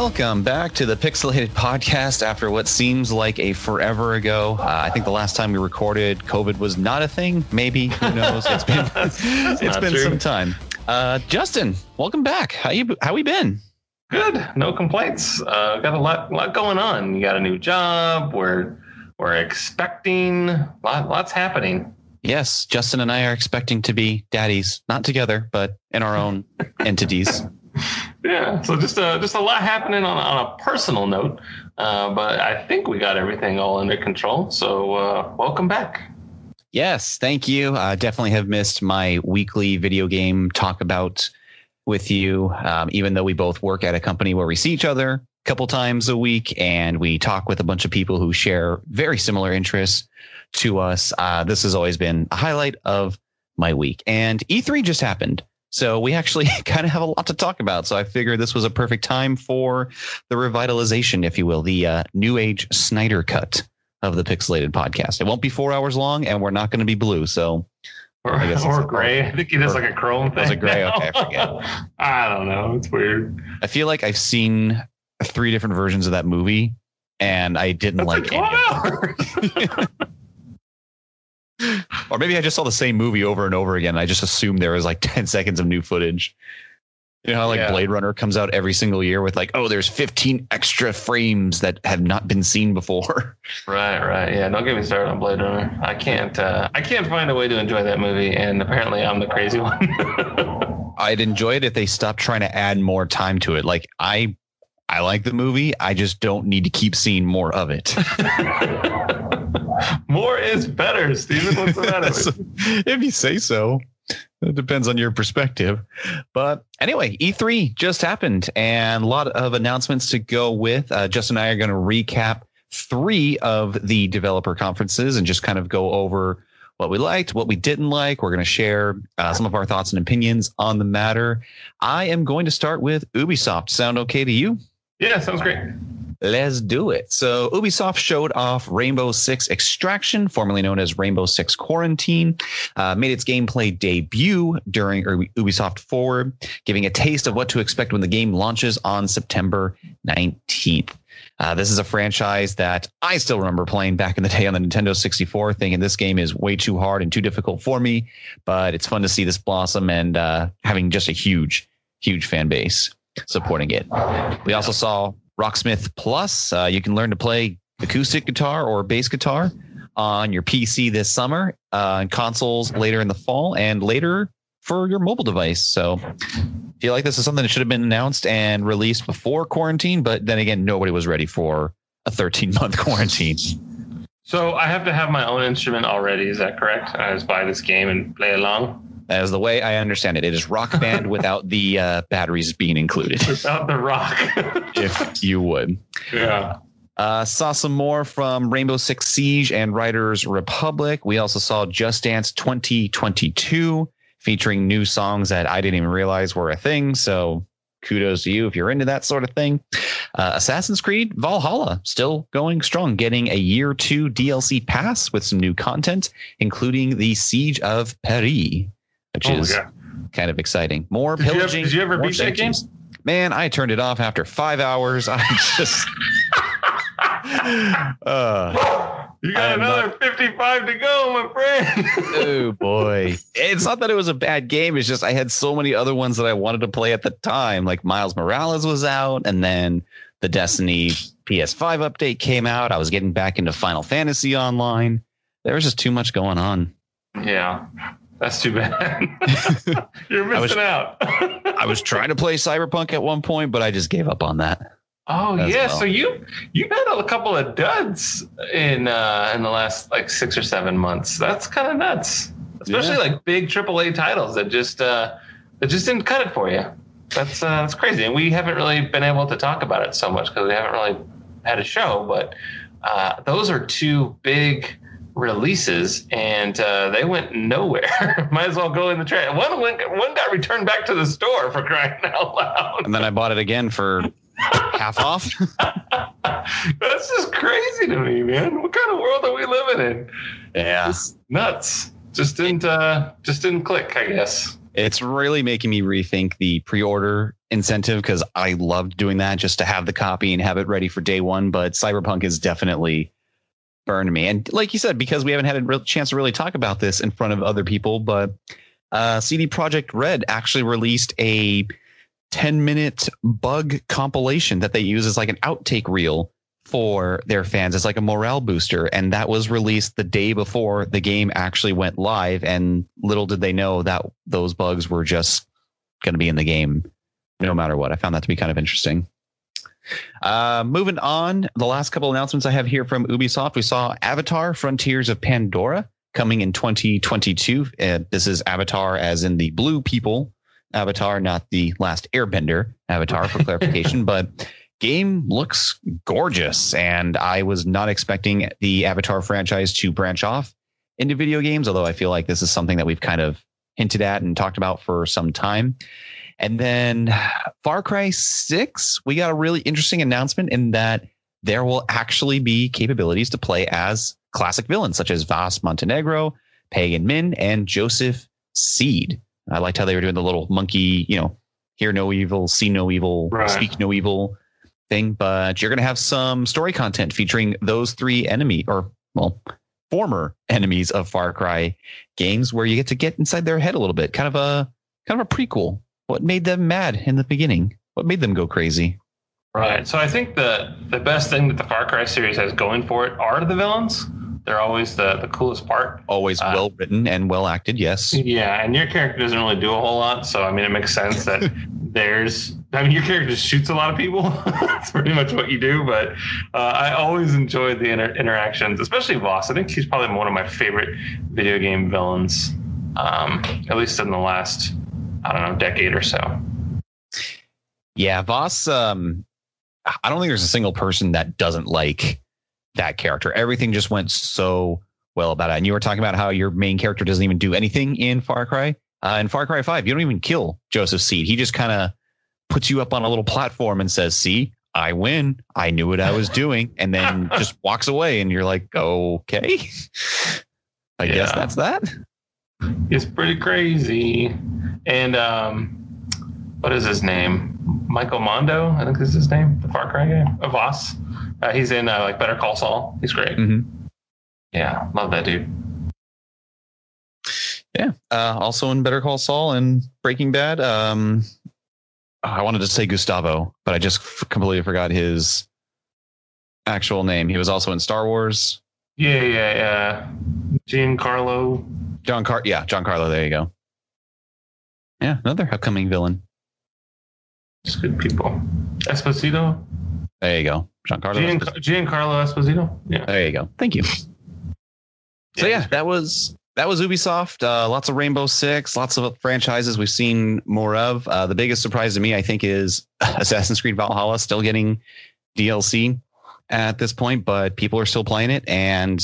Welcome back to the Pixelated Podcast after what seems like a forever ago. Uh, I think the last time we recorded, COVID was not a thing. Maybe who knows? It's been it's been true. some time. Uh, Justin, welcome back. How you how we been? Good. No complaints. Uh, got a lot lot going on. You got a new job. We're we're expecting lot, lots happening. Yes, Justin and I are expecting to be daddies, not together, but in our own entities yeah, so just a just a lot happening on on a personal note, uh, but I think we got everything all under control. So uh, welcome back. Yes, thank you. I definitely have missed my weekly video game talk about with you. Um, even though we both work at a company where we see each other a couple times a week and we talk with a bunch of people who share very similar interests to us, uh, this has always been a highlight of my week. And E3 just happened. So we actually kind of have a lot to talk about. So I figured this was a perfect time for the revitalization, if you will, the uh, new age Snyder cut of the Pixelated podcast. It won't be four hours long, and we're not going to be blue. So or, I guess or gray. I think it is or, like a chrome thing. Was it gray? Okay, I forget. I don't know. It's weird. I feel like I've seen three different versions of that movie, and I didn't That's like any or maybe I just saw the same movie over and over again. I just assumed there was like 10 seconds of new footage. You know how like yeah. Blade Runner comes out every single year with like, oh, there's 15 extra frames that have not been seen before. Right, right. Yeah, don't get me started on Blade Runner. I can't uh I can't find a way to enjoy that movie and apparently I'm the crazy one. I'd enjoy it if they stopped trying to add more time to it. Like I I like the movie. I just don't need to keep seeing more of it. More is better, Steven. What's the matter? if you say so. It depends on your perspective. But anyway, E3 just happened and a lot of announcements to go with. Uh, Justin and I are going to recap three of the developer conferences and just kind of go over what we liked, what we didn't like. We're going to share uh, some of our thoughts and opinions on the matter. I am going to start with Ubisoft. Sound okay to you? Yeah, sounds great. Let's do it. So, Ubisoft showed off Rainbow Six Extraction, formerly known as Rainbow Six Quarantine, uh, made its gameplay debut during Ubisoft Forward, giving a taste of what to expect when the game launches on September 19th. Uh, this is a franchise that I still remember playing back in the day on the Nintendo 64, thinking this game is way too hard and too difficult for me. But it's fun to see this blossom and uh, having just a huge, huge fan base supporting it. We also saw Rocksmith Plus. Uh, you can learn to play acoustic guitar or bass guitar on your PC this summer, uh, and consoles later in the fall, and later for your mobile device. So, feel like this is something that should have been announced and released before quarantine, but then again, nobody was ready for a 13 month quarantine. So I have to have my own instrument already. Is that correct? I just buy this game and play along. That is the way I understand it. It is rock band without the uh, batteries being included. Without the rock. if you would. Yeah. Uh, saw some more from Rainbow Six Siege and Riders Republic. We also saw Just Dance 2022 featuring new songs that I didn't even realize were a thing. So kudos to you if you're into that sort of thing. Uh, Assassin's Creed Valhalla still going strong, getting a year two DLC pass with some new content, including the Siege of Paris which oh, is kind of exciting. More did pillaging. You did you ever beat that game? Man, I turned it off after five hours. I just. uh, you got another not, 55 to go, my friend. oh boy. It's not that it was a bad game. It's just I had so many other ones that I wanted to play at the time. Like Miles Morales was out, and then the Destiny PS5 update came out. I was getting back into Final Fantasy Online. There was just too much going on. Yeah. That's too bad. You're missing I was, out. I was trying to play Cyberpunk at one point, but I just gave up on that. Oh yeah, well. so you you've had a couple of duds in uh, in the last like six or seven months. That's kind of nuts, especially yeah. like big AAA titles that just uh, that just didn't cut it for you. That's uh, that's crazy, and we haven't really been able to talk about it so much because we haven't really had a show. But uh, those are two big releases and uh, they went nowhere. Might as well go in the trash. One went, one got returned back to the store for crying out loud. And then I bought it again for half off. That's just crazy to me, man. What kind of world are we living in? Yeah, nuts. Just didn't uh, just didn't click, I guess. It's really making me rethink the pre-order incentive because I loved doing that just to have the copy and have it ready for day one. But Cyberpunk is definitely burned me. And like you said, because we haven't had a real chance to really talk about this in front of other people, but uh, CD Projekt Red actually released a 10 minute bug compilation that they use as like an outtake reel for their fans. It's like a morale booster. And that was released the day before the game actually went live. And little did they know that those bugs were just going to be in the game no matter what. I found that to be kind of interesting. Uh, moving on, the last couple announcements I have here from Ubisoft, we saw Avatar: Frontiers of Pandora coming in 2022. Uh, this is Avatar, as in the blue people Avatar, not the last Airbender Avatar, for clarification. but game looks gorgeous, and I was not expecting the Avatar franchise to branch off into video games. Although I feel like this is something that we've kind of hinted at and talked about for some time. And then Far Cry 6, we got a really interesting announcement in that there will actually be capabilities to play as classic villains such as Vaas Montenegro, Pagan Min, and Joseph Seed. I liked how they were doing the little monkey, you know, hear no evil, see no evil, right. speak no evil thing. But you're going to have some story content featuring those three enemy or, well, former enemies of Far Cry games where you get to get inside their head a little bit. Kind of a kind of a prequel what made them mad in the beginning? What made them go crazy? Right. So I think the the best thing that the Far Cry series has going for it are the villains. They're always the, the coolest part. Always uh, well written and well acted, yes. Yeah, and your character doesn't really do a whole lot, so I mean it makes sense that there's I mean your character just shoots a lot of people. That's pretty much what you do, but uh, I always enjoyed the inter- interactions, especially Vaas. I think he's probably one of my favorite video game villains, um, at least in the last I don't know, decade or so. Yeah, Vaas. Um, I don't think there's a single person that doesn't like that character. Everything just went so well about it. And you were talking about how your main character doesn't even do anything in Far Cry. Uh, in Far Cry 5, you don't even kill Joseph Seed. He just kind of puts you up on a little platform and says, See, I win. I knew what I was doing. And then just walks away. And you're like, Okay. I yeah. guess that's that. It's pretty crazy. And um, what is his name? Michael Mando, I think is his name. The Far Cry guy, of Vaas. Uh, he's in uh, like Better Call Saul. He's great. Mm-hmm. Yeah, love that dude. Yeah. Uh, also in Better Call Saul and Breaking Bad. Um, I wanted to say Gustavo, but I just f- completely forgot his actual name. He was also in Star Wars. Yeah, yeah, yeah. Giancarlo. John Car. Yeah, John Carlo. There you go. Yeah, another upcoming villain. Just good people. Esposito. There you go. Giancarlo Gian, Esposito. Giancarlo Esposito. Yeah. There you go. Thank you. So yeah, that was that was Ubisoft. Uh, lots of Rainbow Six, lots of franchises we've seen more of. Uh, the biggest surprise to me, I think, is Assassin's Creed Valhalla still getting DLC at this point, but people are still playing it, and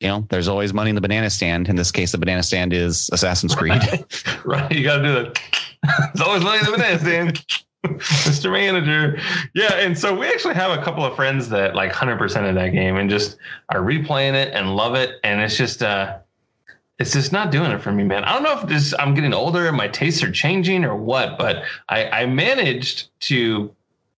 you know, there's always money in the banana stand. In this case, the banana stand is Assassin's Creed. Right. right. You got to do that. There's always money in the banana stand. Mr. Manager. Yeah. And so we actually have a couple of friends that like 100% of that game and just are replaying it and love it. And it's just, uh, it's just not doing it for me, man. I don't know if this I'm getting older and my tastes are changing or what, but I, I managed to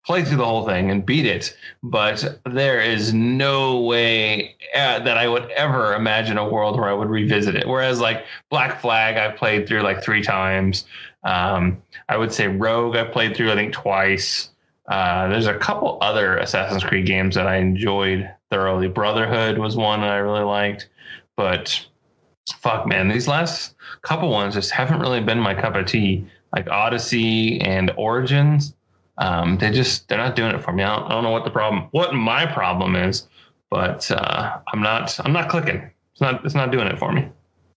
play through the whole thing and beat it, but there is no way uh, that I would ever imagine a world where I would revisit it. Whereas like Black Flag, I've played through like three times. Um, I would say Rogue, I played through I think twice. Uh, there's a couple other Assassin's Creed games that I enjoyed thoroughly. Brotherhood was one that I really liked, but fuck, man, these last couple ones just haven't really been my cup of tea. Like Odyssey and Origins, um, they just they're not doing it for me. I don't, I don't, know what the problem, what my problem is, but uh, I'm not I'm not clicking. It's not it's not doing it for me.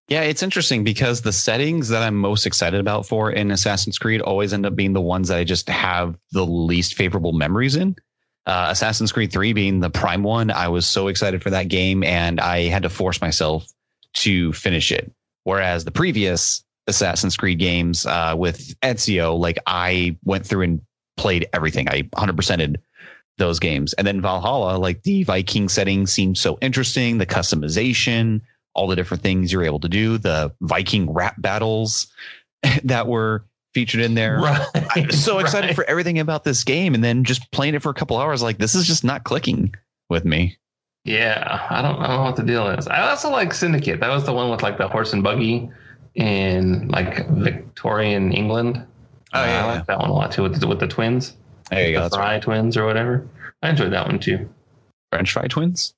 Yeah, it's interesting because the settings that I'm most excited about for in Assassin's Creed always end up being the ones that I just have the least favorable memories in. Uh, Assassin's Creed 3 being the prime one, I was so excited for that game and I had to force myself to finish it. Whereas the previous Assassin's Creed games uh, with Ezio, like I went through and played everything. I 100%ed those games. And then Valhalla, like the Viking setting seemed so interesting, the customization, all the different things you're able to do, the Viking rap battles. that were featured in there. Right. I'm so excited right. for everything about this game, and then just playing it for a couple hours, like this is just not clicking with me. Yeah, I don't, I don't know what the deal is. I also like Syndicate. That was the one with like the horse and buggy in like Victorian England. Oh, yeah, I like that one a lot too with the, with the twins, There you go. the That's Frye twins or whatever. I enjoyed that one too. French fry twins,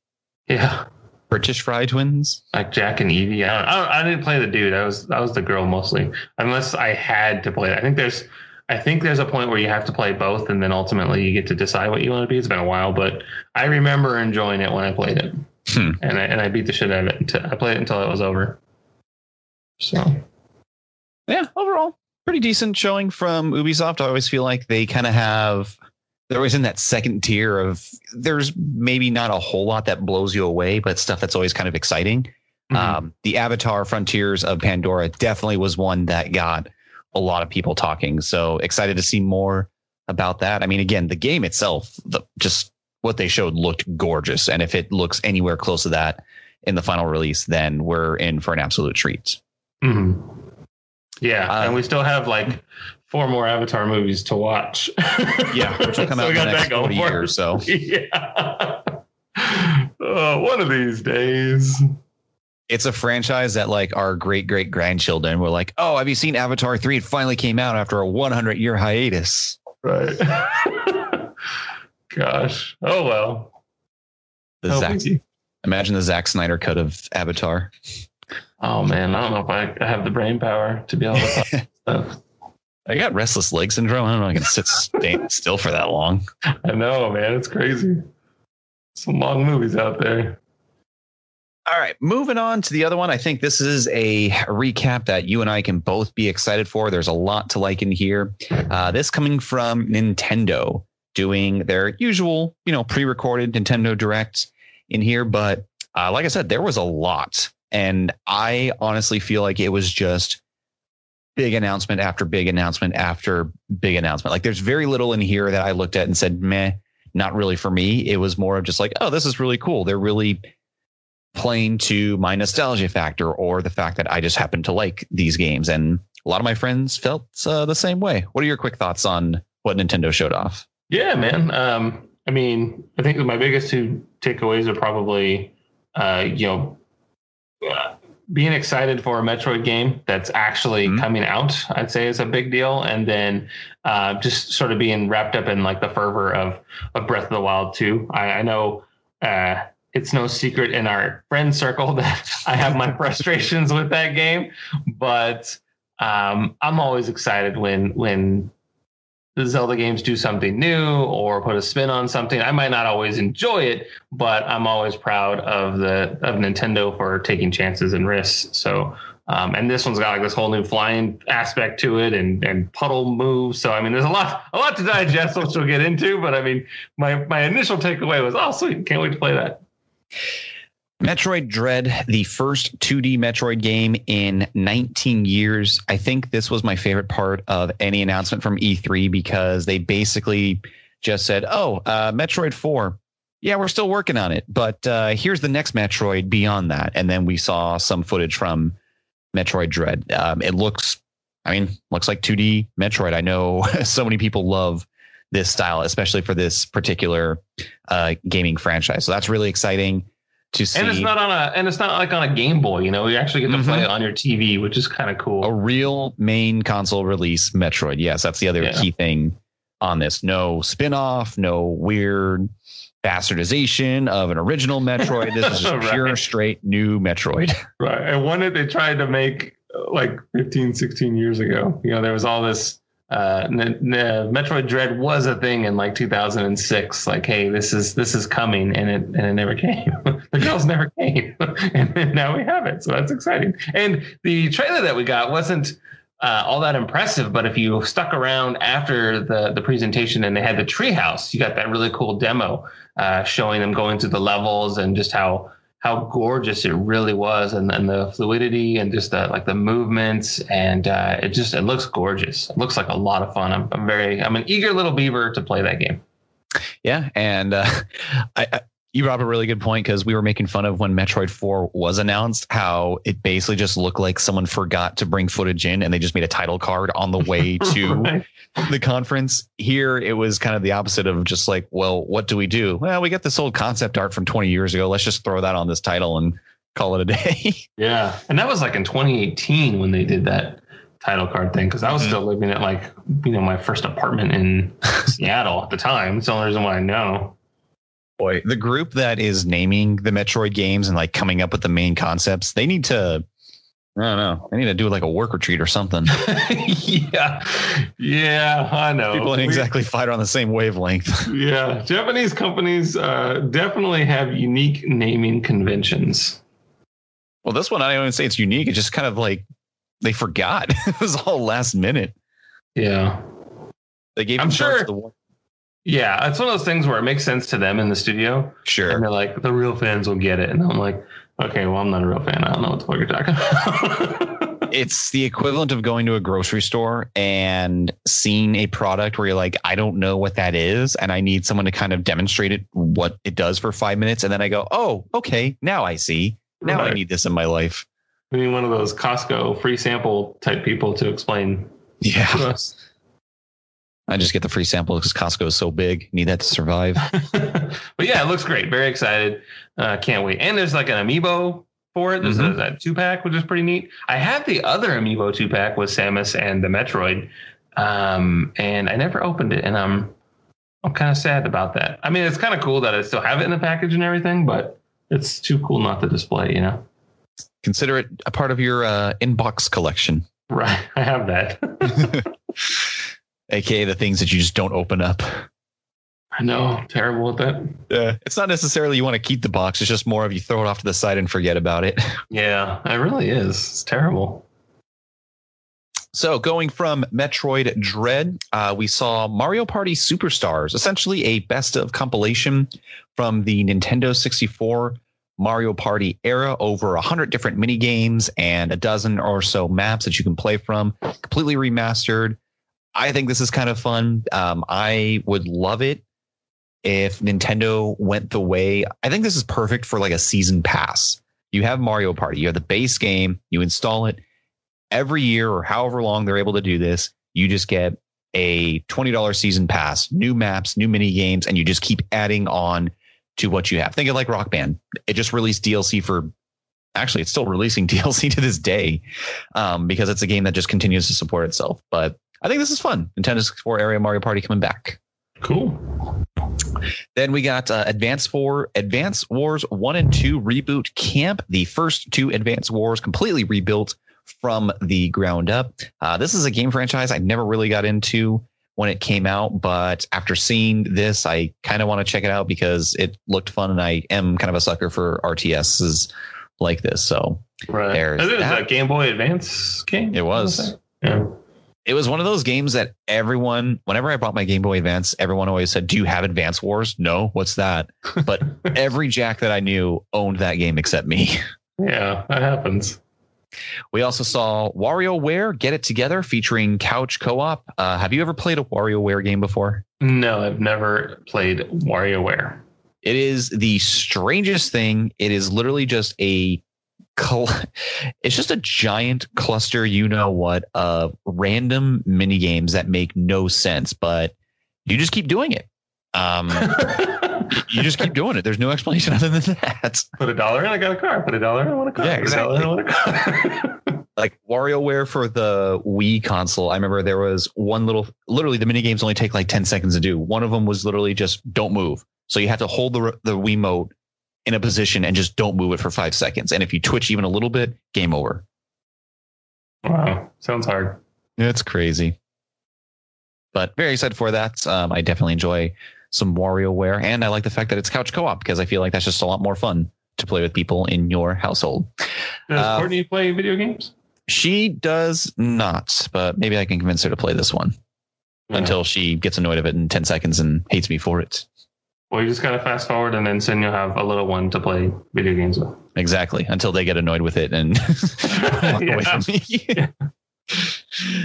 Yeah, British fry twins. like Jack and Evie. I, don't, I, don't, I didn't play the dude. I was I was the girl mostly, unless I had to play. it. I think there's I think there's a point where you have to play both, and then ultimately you get to decide what you want to be. It's been a while, but I remember enjoying it when I played it, Hmm. and I and I beat the shit out of it. Until, I played it until it was over. So yeah, overall, pretty decent showing from Ubisoft. I always feel like they kind of have. They're always in that second tier of there's maybe not a whole lot that blows you away, but stuff that's always kind of exciting. mhm. Um, the Avatar Frontiers of Pandora definitely was one that got a lot of people talking. So excited to see more about that. I mean, again, the game itself, the, just what they showed looked gorgeous. And if it looks anywhere close to that in the final release, then we're in for an absolute treat. Mhm. Yeah, Uh, and we still have like four more Avatar movies to watch. Yeah, which will come So out in the next 40 years. So Yeah. Oh, one of these days. it's a franchise that like our great great grandchildren were like, oh, have you seen Avatar 3? It finally came out after a 100 year hiatus. Right. Gosh. Oh well. The Zack, imagine the Zack Snyder cut of Avatar. Oh man, I don't know if I I have the brain power to be able to talk. I got restless leg syndrome. I don't know. If I can sit still for that long. I know, man. It's crazy. Some long movies out there. All right, moving on to the other one. I think this is a recap that you and I can both be excited for. There's a lot to like in here. Uh, this coming from Nintendo doing their usual, you know, pre-recorded Nintendo Direct in here, but uh, like I said, there was a lot, and I honestly feel like it was just big announcement after big announcement after big announcement. Like there's very little in here that I looked at and said, meh, not really for me. It was more of just like, oh, this is really cool. They're really playing to my nostalgia factor or the fact that I just happen to like these games. And a lot of my friends felt uh, the same way. What are your quick thoughts on what Nintendo showed off? Yeah, man. Um, I mean, I think my biggest two takeaways are probably, uh, you know, being excited for a Metroid game that's actually Mhm. coming out. I'd say is a big deal, and then uh, just sort of being wrapped up in like the fervor of of Breath of the Wild too. I, I know. Uh, it's no secret in our friend circle that I have my frustrations with that game, but um, I'm always excited when when the Zelda games do something new or put a spin on something. I might not always enjoy it, but I'm always proud of the of Nintendo for taking chances and risks. So, um, and this one's got like this whole new flying aspect to it and and puddle moves. So, I mean, there's a lot a lot to digest, which we'll get into. But I mean, my my initial takeaway was, oh, sweet, can't wait to play that. Metroid Dread, the first 2D Metroid game in 19 years. I think this was my favorite part of any announcement from E3 because they basically just said, oh, uh, Metroid 4. Yeah, we're still working on it, but uh, here's the next Metroid beyond that. And then we saw some footage from Metroid Dread. Um, it looks, I mean, looks like 2D Metroid. I know so many people love this style, especially for this particular uh, gaming franchise. So that's really exciting to see. And it's not on a and it's not like on a Game Boy. You know, you actually get to play Mhm. it on your TV, which is kind of cool. a real main console release Metroid. Yes, that's the other Yeah. key thing on this. No spin-off, no weird bastardization of an original Metroid. This is just Right. pure straight new Metroid. Right. And one that they tried to make uh, like 15, 16 years ago. You know, there was all this. Uh, n- Metroid Dread was a thing in like 2006. Like, hey, this is this is coming, and it and it never came. the girls never came, and now we have it. So that's exciting. And the trailer that we got wasn't uh, all that impressive, but if you stuck around after the the presentation and they had the treehouse, you got that really cool demo uh, showing them going through the levels and just how how gorgeous it really was and, and the fluidity and just the like the movements and uh, it just it looks gorgeous. It looks like a lot of fun. I'm, I'm very i'm an eager little beaver to play that game. Yeah, and uh, I, I you brought up a really good point because we were making fun of when Metroid 4 was announced, how it basically just looked like someone forgot to bring footage in and they just made a title card on the way to right. the conference. Here, it was kind of the opposite of just like, well, what do we do? Well, we got this old concept art from 20 years ago. Let's just throw that on this title and call it a day. yeah. And that was like in 2018 when they did that title card thing because I was mm-hmm. still living at like, you know, my first apartment in Seattle at the time. It's the only reason why I know. Boy, the group that is naming the Metroid games and like coming up with the main concepts, they need to I don't know. I need to do like a work retreat or something. yeah. Yeah, I know. People didn't exactly fight on the same wavelength. yeah. Japanese companies uh, definitely have unique naming conventions. Well, this one, I don't even say it's unique. It's just kind of like they forgot. it was all last minute. Yeah. They gave I'm sure. The yeah, it's one of those things where it makes sense to them in the studio. Sure. And they're like, the real fans will get it. And I'm like, okay, well, I'm not a real fan. I don't know what the fuck you're talking about. it's the equivalent of going to a grocery store and seeing a product where you're like, I don't know what that is. And I need someone to kind of demonstrate it, what it does for five minutes. And then I go, oh, okay, now I see. Now right. I need this in my life. I need one of those Costco free sample type people to explain. Yeah. I just get the free sample because Costco is so big. Need that to survive. but yeah, it looks great. Very excited. Uh, can't wait. And there's like an amiibo for it. There's mm-hmm. a, that two pack, which is pretty neat. I have the other amiibo two pack with Samus and the Metroid, um, and I never opened it, and I'm I'm kind of sad about that. I mean, it's kind of cool that I still have it in the package and everything, but it's too cool not to display. You know. Consider it a part of your uh, inbox collection. Right, I have that. aka the things that you just don't open up. I know, terrible at that. Yeah, it's not necessarily you want to keep the box. It's just more of you throw it off to the side and forget about it. Yeah, it really is. It's terrible. So, going from Metroid Dread, uh, we saw Mario Party Superstars, essentially a best of compilation from the Nintendo 64 Mario Party era, over 100 different mini games and a dozen or so maps that you can play from, completely remastered. I think this is kind of fun. Um, I would love it if Nintendo went the way. I think this is perfect for like a season pass. You have Mario Party, you have the base game, you install it every year or however long they're able to do this. You just get a $20 season pass, new maps, new mini games, and you just keep adding on to what you have. Think of like Rock Band. It just released DLC for actually it's still releasing DLC to this day um, because it's a game that just continues to support itself. But I think this is fun. Nintendo 64 area Mario Party coming back. Cool. Then we got uh, Advance Four, Advance Wars One and Two reboot camp. The first two Advance Wars completely rebuilt from the ground up. Uh, this is a game franchise I never really got into when it came out, but after seeing this, I kind of want to check it out because it looked fun, and I am kind of a sucker for RTSs like this. So right, there's it was a Game Boy Advance game. It was. Yeah it was one of those games that everyone, whenever I bought my Game Boy Advance, everyone always said, Do you have Advance Wars? No, what's that? But every Jack that I knew owned that game except me. Yeah, that happens. We also saw WarioWare Get It Together featuring couch co op. Uh, have you ever played a WarioWare game before? No, I've never played WarioWare. It is the strangest thing. It is literally just a it's just a giant cluster, you know what, of random mini games that make no sense, but you just keep doing it. Um, you just keep doing it. There's no explanation other than that. Put a dollar in, I got a car. Put a dollar in, I want a car. Yeah, exactly. I want a car. like WarioWare for the Wii console, I remember there was one little, literally the mini games only take like 10 seconds to do. One of them was literally just don't move. So you have to hold the the Wiimote in a position and just don't move it for five seconds. And if you twitch even a little bit, game over. Wow. Sounds hard. It's crazy. But very excited for that. Um, I definitely enjoy some WarioWare. And I like the fact that it's couch co op because I feel like that's just a lot more fun to play with people in your household. Does uh, Courtney play video games? She does not, but maybe I can convince her to play this one yeah. until she gets annoyed of it in 10 seconds and hates me for it. Well, you just gotta fast forward, and then soon you'll have a little one to play video games with. Exactly, until they get annoyed with it and walk away from me.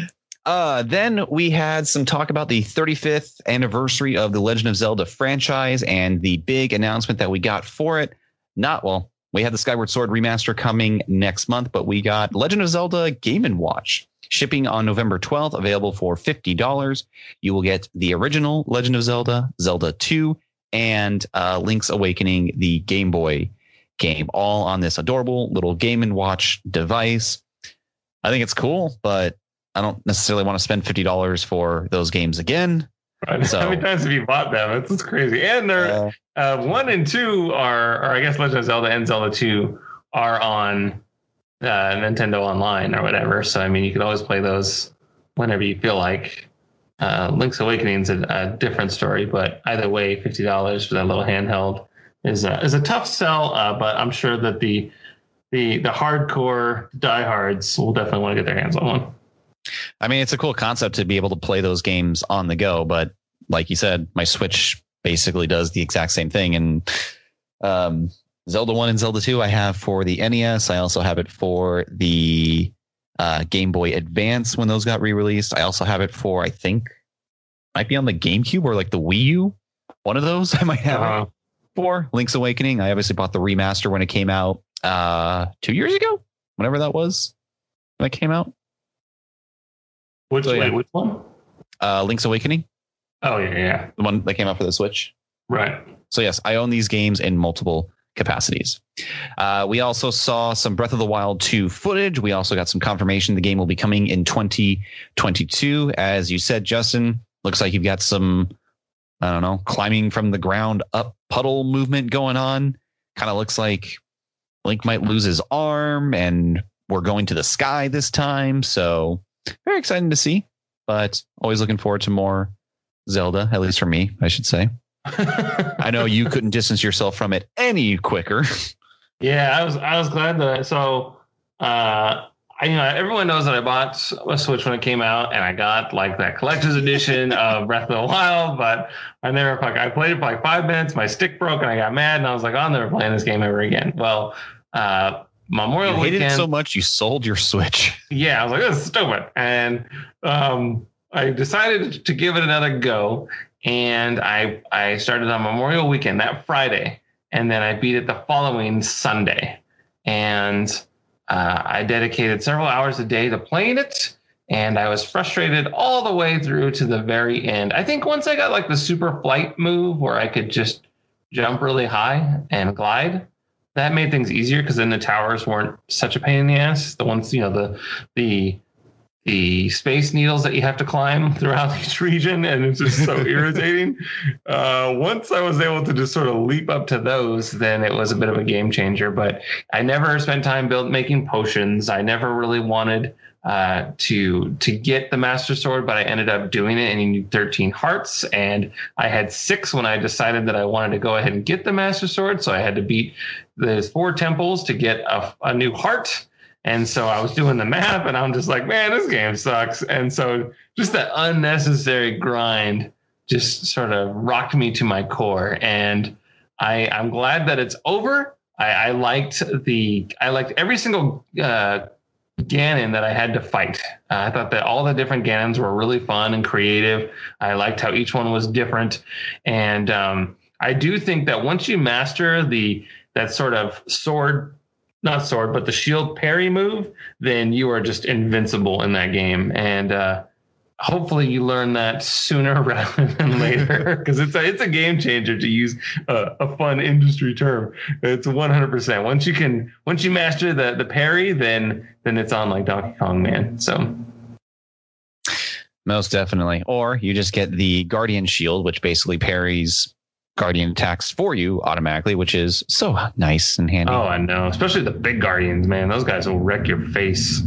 Uh, then we had some talk about the 35th anniversary of the Legend of Zelda franchise and the big announcement that we got for it. Not well, we had the Skyward Sword remaster coming next month, but we got Legend of Zelda Game and Watch shipping on November 12th, available for $50. You will get the original Legend of Zelda, Zelda 2, and uh, Link's Awakening, the Game Boy game, all on this adorable little Game and Watch device. I think it's cool, but I don't necessarily want to spend fifty dollars for those games again. Right. So, How many times have you bought them? It's, it's crazy. And they're uh, uh, one and two are, or I guess Legend of Zelda and Zelda two are on uh, Nintendo Online or whatever. So I mean, you can always play those whenever you feel like. Uh, Link's Awakening is a, a, different story, but either way, fifty dollars for that little handheld is a, is a tough sell. Uh, but I'm sure that the the the hardcore diehards will definitely want to get their hands on one. I mean, it's a cool concept to be able to play those games on the go, but like you said, my Switch basically does the exact same thing. And um, Zelda 1 and Zelda 2, I have for the NES. I also have it for the uh, Game Boy Advance when those got re released. I also have it for, I think, might be on the GameCube or like the Wii U. One of those I might have uh-huh. for Link's Awakening. I obviously bought the remaster when it came out uh, two years ago, whenever that was when it came out. Which, so, yeah. which one? Uh, Link's Awakening. Oh yeah, yeah. The one that came out for the Switch. Right. So yes, I own these games in multiple capacities. Uh, we also saw some Breath of the Wild 2 footage. We also got some confirmation the game will be coming in 2022. As you said, Justin, looks like you've got some, I don't know, climbing from the ground up puddle movement going on. Kind of looks like Link might lose his arm and we're going to the sky this time. So very exciting to see, but always looking forward to more Zelda, at least for me, I should say. I know you couldn't distance yourself from it any quicker. Yeah, I was I was glad that so uh I, you know, everyone knows that I bought a Switch when it came out, and I got like that collector's edition of Breath of the Wild. But I never, like, I played it for like five minutes. My stick broke, and I got mad, and I was like, I'm never playing this game ever again. Well, uh, Memorial you hated weekend, it so much you sold your Switch. Yeah, I was like, this is stupid, and um, I decided to give it another go, and I I started on Memorial Weekend that Friday, and then I beat it the following Sunday, and uh, I dedicated several hours a day to playing it, and I was frustrated all the way through to the very end. I think once I got like the super flight move where I could just jump really high and glide, that made things easier because then the towers weren't such a pain in the ass. The ones, you know, the the the space needles that you have to climb throughout each region, and it's just so irritating. Uh, once I was able to just sort of leap up to those, then it was a bit of a game changer. But I never spent time build making potions. I never really wanted uh, to to get the master sword, but I ended up doing it, and you need 13 hearts, and I had six when I decided that I wanted to go ahead and get the master sword. So I had to beat those four temples to get a, a new heart and so I was doing the map and I'm just like, man, this game sucks. And so just that unnecessary grind just sort of rocked me to my core. And I, I'm glad that it's over. I, I liked the, I liked every single uh, Ganon that I had to fight. Uh, I thought that all the different Ganons were really fun and creative. I liked how each one was different. And um, I do think that once you master the, that sort of sword not sword, but the shield parry move, then you are just invincible in that game. And uh, hopefully you learn that sooner rather than later because it's a, it's a game changer to use a, a fun industry term. It's 100%. Once you can, once you master the, the parry, then, then it's on like Donkey Kong, man. So. Most definitely. Or you just get the Guardian Shield, which basically parries guardian attacks for you automatically, which is so nice and handy. Oh, I know. Especially the big guardians, man. Those guys will wreck your face.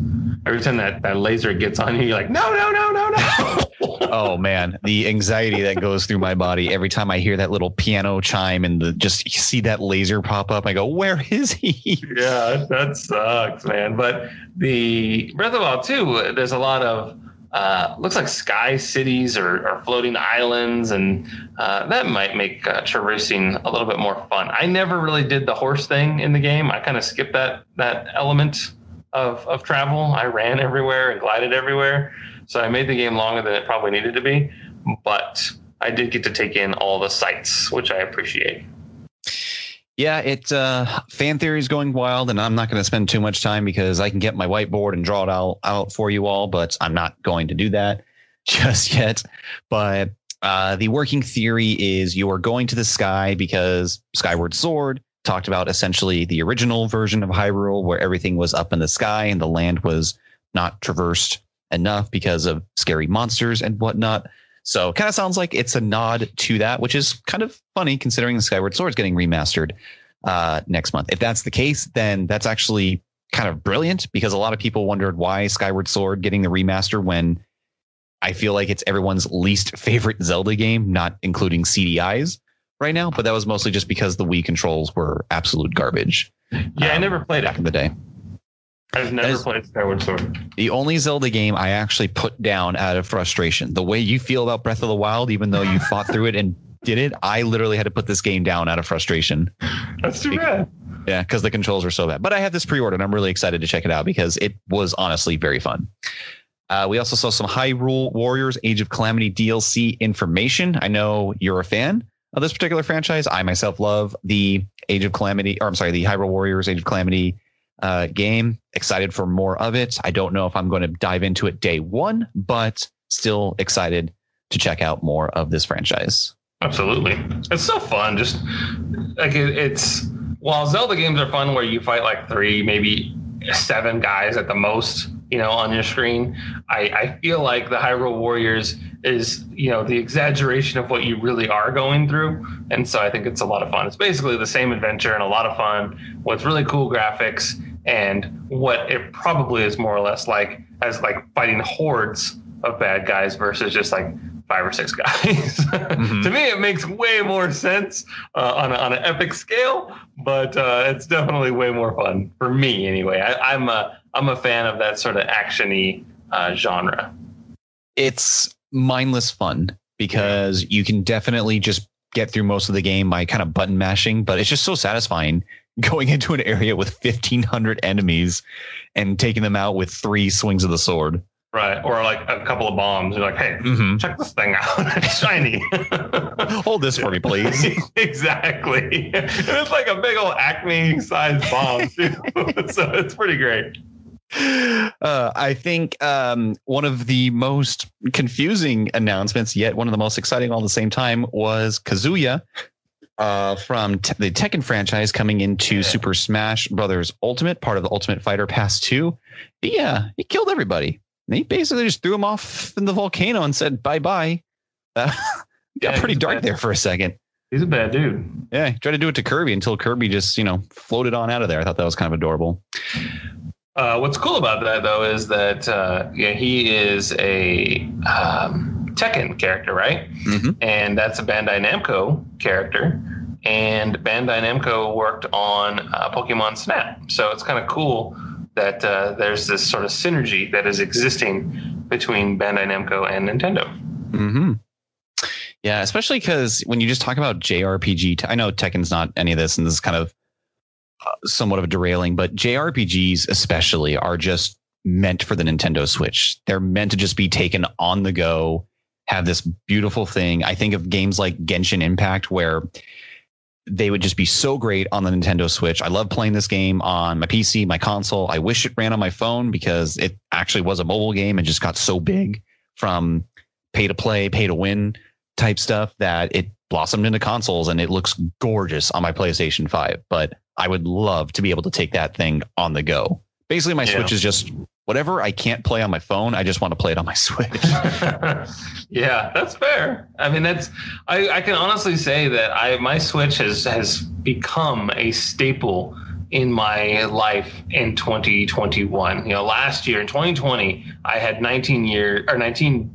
Every time that, that laser gets on you, you're like, no, no, no, no, no. oh man, the anxiety that goes through my body every time I hear that little piano chime and the just see that laser pop up. I go, where is he? Yeah, that sucks, man. But the Breath of Wild 2, there's a lot of uh, looks like sky cities or, or floating islands, and uh, that might make uh, traversing a little bit more fun. I never really did the horse thing in the game. I kind of skipped that that element of of travel. I ran everywhere and glided everywhere. so I made the game longer than it probably needed to be, but I did get to take in all the sights, which I appreciate. Yeah, it uh, fan theory is going wild, and I'm not going to spend too much time because I can get my whiteboard and draw it out, out for you all, but I'm not going to do that just yet. But uh, the working theory is you are going to the sky because Skyward Sword talked about essentially the original version of Hyrule, where everything was up in the sky and the land was not traversed enough because of scary monsters and whatnot. So it kind of sounds like it's a nod to that, which is kind of funny considering the Skyward Sword is getting remastered uh, next month. If that's the case, then that's actually kind of brilliant because a lot of people wondered why Skyward Sword getting the remaster when I feel like it's everyone's least favorite Zelda game, not including CDIs right now. But that was mostly just because the Wii controls were absolute garbage. Yeah, um, I never played back it. in the day. I've never played Skyward Sword. The only Zelda game I actually put down out of frustration. The way you feel about Breath of the Wild, even though you fought through it and did it, I literally had to put this game down out of frustration. That's too bad. Yeah, because the controls were so bad. But I have this pre-ordered. I'm really excited to check it out because it was honestly very fun. Uh, we also saw some Hyrule Warriors Age of Calamity DLC information. I know you're a fan of this particular franchise. I myself love the Age of Calamity, or I'm sorry, the Hyrule Warriors Age of Calamity uh, game. Excited for more of it. I don't know if I'm going to dive into it day one, but still excited to check out more of this franchise. Absolutely, it's so fun. Just like it, it's while Zelda games are fun, where you fight like three, maybe seven guys at the most, you know, on your screen. I, I feel like the Hyrule Warriors is, you know, the exaggeration of what you really are going through. And so I think it's a lot of fun. It's basically the same adventure and a lot of fun with really cool graphics and what it probably is more or less like as like fighting hordes of bad guys versus just like five or six guys. mm-hmm. to me, it makes way more sense uh, on, a, on an epic scale, but uh, it's definitely way more fun for me anyway. I, am a I'm a fan of that sort of actiony uh, genre. It's mindless fun because you can definitely just get through most of the game by kind of button mashing, but it's just so satisfying going into an area with 1500 enemies and taking them out with three swings of the sword. Right. Or like a couple of bombs. You're like, hey, mm-hmm. check this thing out. it's shiny. Hold this for me, please. exactly. it's like a big old Acme sized bomb, too. so it's pretty great. Uh, I think um, one of the most confusing announcements, yet one of the most exciting all at the same time, was Kazuya uh, from t- the Tekken franchise coming into yeah. Super Smash Brothers Ultimate, part of the Ultimate Fighter Pass 2. Yeah, he killed everybody. And he basically just threw him off in the volcano and said bye bye. Uh, got yeah, pretty dark there for a second. He's a bad dude. Yeah, he tried to do it to Kirby until Kirby just, you know, floated on out of there. I thought that was kind of adorable. Uh, what's cool about that, though, is that uh, yeah, he is a um, Tekken character, right? Mm-hmm. And that's a Bandai Namco character. And Bandai Namco worked on uh, Pokemon Snap. So it's kind of cool that uh, there's this sort of synergy that is existing between Bandai Namco and Nintendo. Mm-hmm. Yeah, especially because when you just talk about JRPG, I know Tekken's not any of this, and this is kind of uh, somewhat of a derailing, but JRPGs especially are just meant for the Nintendo Switch. They're meant to just be taken on the go, have this beautiful thing. I think of games like Genshin Impact, where they would just be so great on the Nintendo Switch. I love playing this game on my PC, my console. I wish it ran on my phone because it actually was a mobile game and just got so big from pay to play, pay to win type stuff that it blossomed into consoles and it looks gorgeous on my PlayStation 5. But I would love to be able to take that thing on the go. Basically, my yeah. Switch is just whatever I can't play on my phone, I just want to play it on my Switch. yeah, that's fair. I mean, that's I, I can honestly say that I my Switch has has become a staple in my life in 2021. You know, last year in 2020, I had 19 year or 19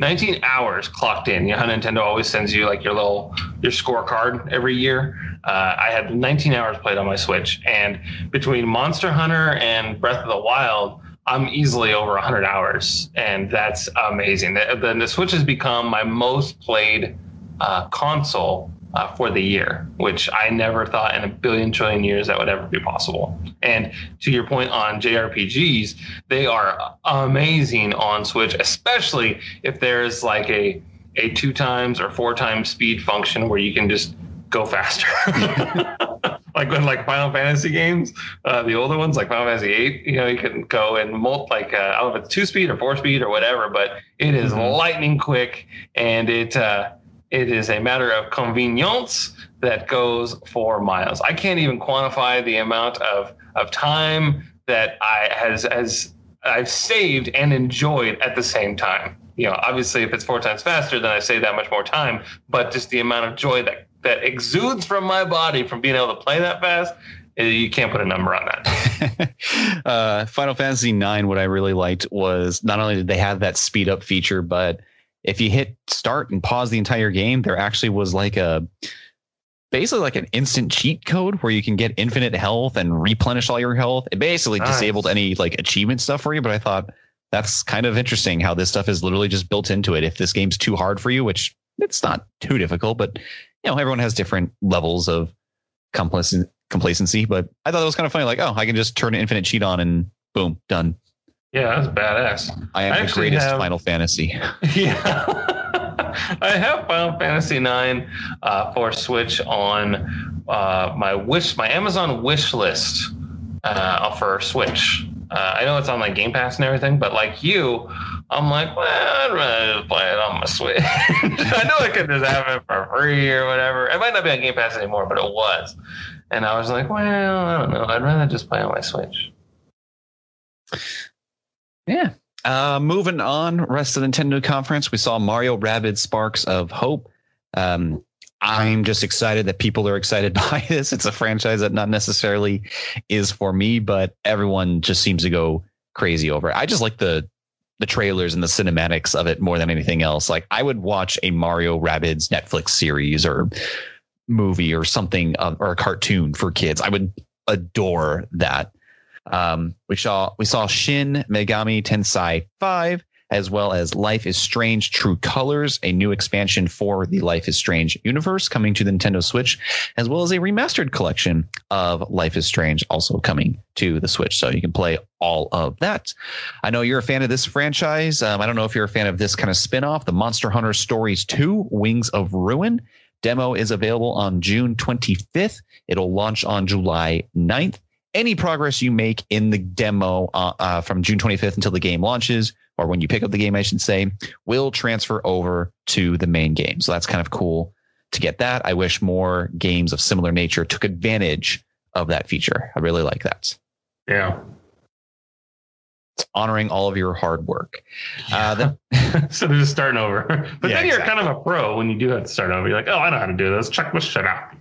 19 hours clocked in. You know how Nintendo always sends you like your little your scorecard every year. Uh, I had 19 hours played on my Switch, and between Monster Hunter and Breath of the Wild, I'm easily over 100 hours, and that's amazing. The, the, the Switch has become my most played uh, console uh, for the year, which I never thought in a billion trillion years that would ever be possible. And to your point on JRPGs, they are amazing on Switch, especially if there's like a a two times or four times speed function where you can just go faster. like when like Final Fantasy games, uh, the older ones like Final Fantasy Eight, you know, you can go and multi like uh, I don't know if it's two speed or four speed or whatever, but it is mm-hmm. lightning quick and it uh, it is a matter of convenience that goes for miles. I can't even quantify the amount of of time that I has has I've saved and enjoyed at the same time. You know, obviously, if it's four times faster, then I save that much more time. But just the amount of joy that that exudes from my body from being able to play that fast, eh, you can't put a number on that. uh, Final Fantasy IX, what I really liked was not only did they have that speed up feature, but if you hit start and pause the entire game, there actually was like a basically like an instant cheat code where you can get infinite health and replenish all your health. It basically nice. disabled any like achievement stuff for you, but I thought that's kind of interesting how this stuff is literally just built into it. If this game's too hard for you, which it's not too difficult, but you know, everyone has different levels of complacency. But I thought it was kind of funny. Like, oh, I can just turn an infinite cheat on and boom, done. Yeah, that's badass. I am I the greatest have, Final Fantasy. Yeah. I have Final Fantasy Nine uh, for Switch on uh, my wish, my Amazon wish list uh, for Switch. Uh, I know it's on like Game Pass and everything, but like you, I'm like, well, I'd rather play it on my Switch. I know I could just have it for free or whatever. It might not be on Game Pass anymore, but it was. And I was like, well, I don't know. I'd rather just play on my Switch. Yeah. Uh, moving on, rest of the Nintendo conference, we saw Mario Rabbids Sparks of Hope. Um, I'm just excited that people are excited by this. It's a franchise that not necessarily is for me, but everyone just seems to go crazy over it. I just like the the trailers and the cinematics of it more than anything else. Like I would watch a Mario Rabbids Netflix series or movie or something or a cartoon for kids. I would adore that. Um, we saw we saw Shin Megami Tensei 5 as well as Life is Strange True Colors, a new expansion for the Life is Strange universe coming to the Nintendo Switch, as well as a remastered collection of Life is Strange also coming to the Switch. So you can play all of that. I know you're a fan of this franchise. Um, I don't know if you're a fan of this kind of spin off, the Monster Hunter Stories 2 Wings of Ruin. Demo is available on June 25th. It'll launch on July 9th any progress you make in the demo uh, uh, from June 25th until the game launches, or when you pick up the game, I should say, will transfer over to the main game. So that's kind of cool to get that. I wish more games of similar nature took advantage of that feature. I really like that. Yeah. It's honoring all of your hard work. Yeah. Uh, then, so they're just starting over. But yeah, then you're exactly. kind of a pro when you do have to start over. You're like, oh, I know how to do this. Check this shit out.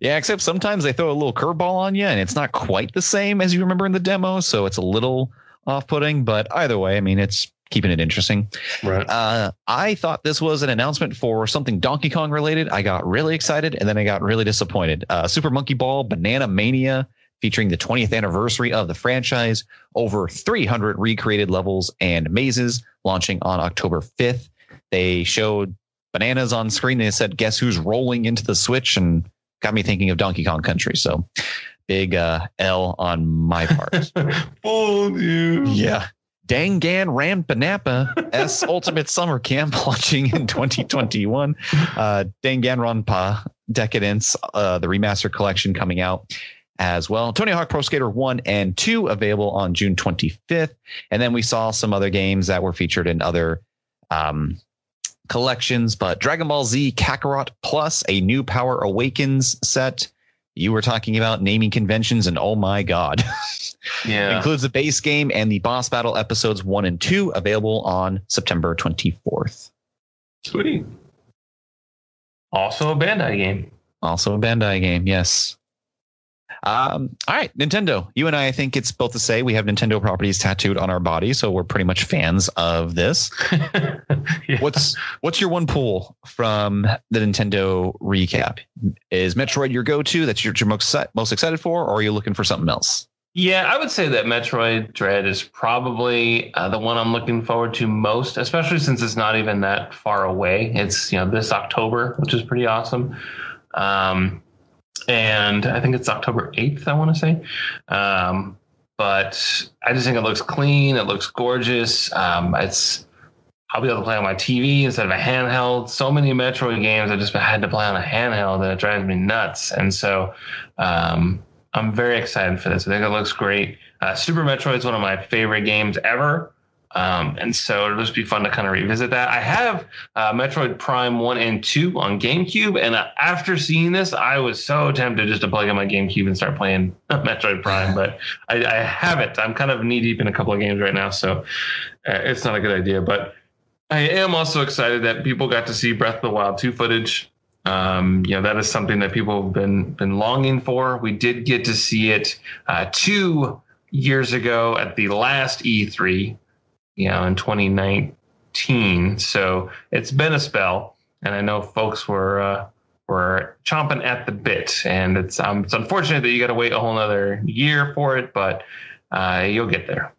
Yeah, except sometimes they throw a little curveball on you and it's not quite the same as you remember in the demo. So it's a little off putting. But either way, I mean, it's keeping it interesting. Right. Uh, I thought this was an announcement for something Donkey Kong related. I got really excited and then I got really disappointed. Uh, Super Monkey Ball Banana Mania featuring the 20th anniversary of the franchise, over 300 recreated levels and mazes launching on October 5th. They showed bananas on screen. They said, guess who's rolling into the Switch? And got me thinking of Donkey Kong Country. So big uh, L on my part. Fooled you. Yeah. Danganronpa S Ultimate Summer Camp launching in 2021. Uh, Danganronpa Decadence, uh, the remaster collection coming out as well. Tony Hawk Pro Skater 1 and 2 available on June 25th. And then we saw some other games that were featured in other um, collections, but Dragon Ball Z Kakarot Plus, a new Power Awakens set. You were talking about naming conventions, and oh my god. Yeah. Includes the base game and the boss battle episodes one and two available on September 24th. Sweet. Also a Bandai game. Also a Bandai game, yes. Um, all right, Nintendo. You and I, I think it's both to say we have Nintendo properties tattooed on our body, so we're pretty much fans of this. yeah. What's what's your one pull from the Nintendo recap? Is Metroid your go-to? That's your, your most most excited for, or are you looking for something else? Yeah, I would say that Metroid Dread is probably uh, the one I'm looking forward to most, especially since it's not even that far away. It's you know this October, which is pretty awesome. Um, and I think it's October 8th, I want to say. Um, but I just think it looks clean. It looks gorgeous. Um, it's I'll be able to play on my TV instead of a handheld. So many Metroid games I just had to play on a handheld, and it drives me nuts. And so um, I'm very excited for this. I think it looks great. Uh, Super Metroid is one of my favorite games ever. Um, and so it'll just be fun to kind of revisit that. I have uh, Metroid Prime 1 and 2 on GameCube. And uh, after seeing this, I was so tempted just to plug in my GameCube and start playing Metroid Prime. But I, I haven't. I'm kind of knee deep in a couple of games right now. So uh, it's not a good idea. But I am also excited that people got to see Breath of the Wild 2 footage. Um, you know that is something that people have been been longing for. We did get to see it uh, two years ago at the last E3, you know, in 2019. So it's been a spell, and I know folks were uh, were chomping at the bit. And it's um, it's unfortunate that you got to wait a whole another year for it, but uh, you'll get there.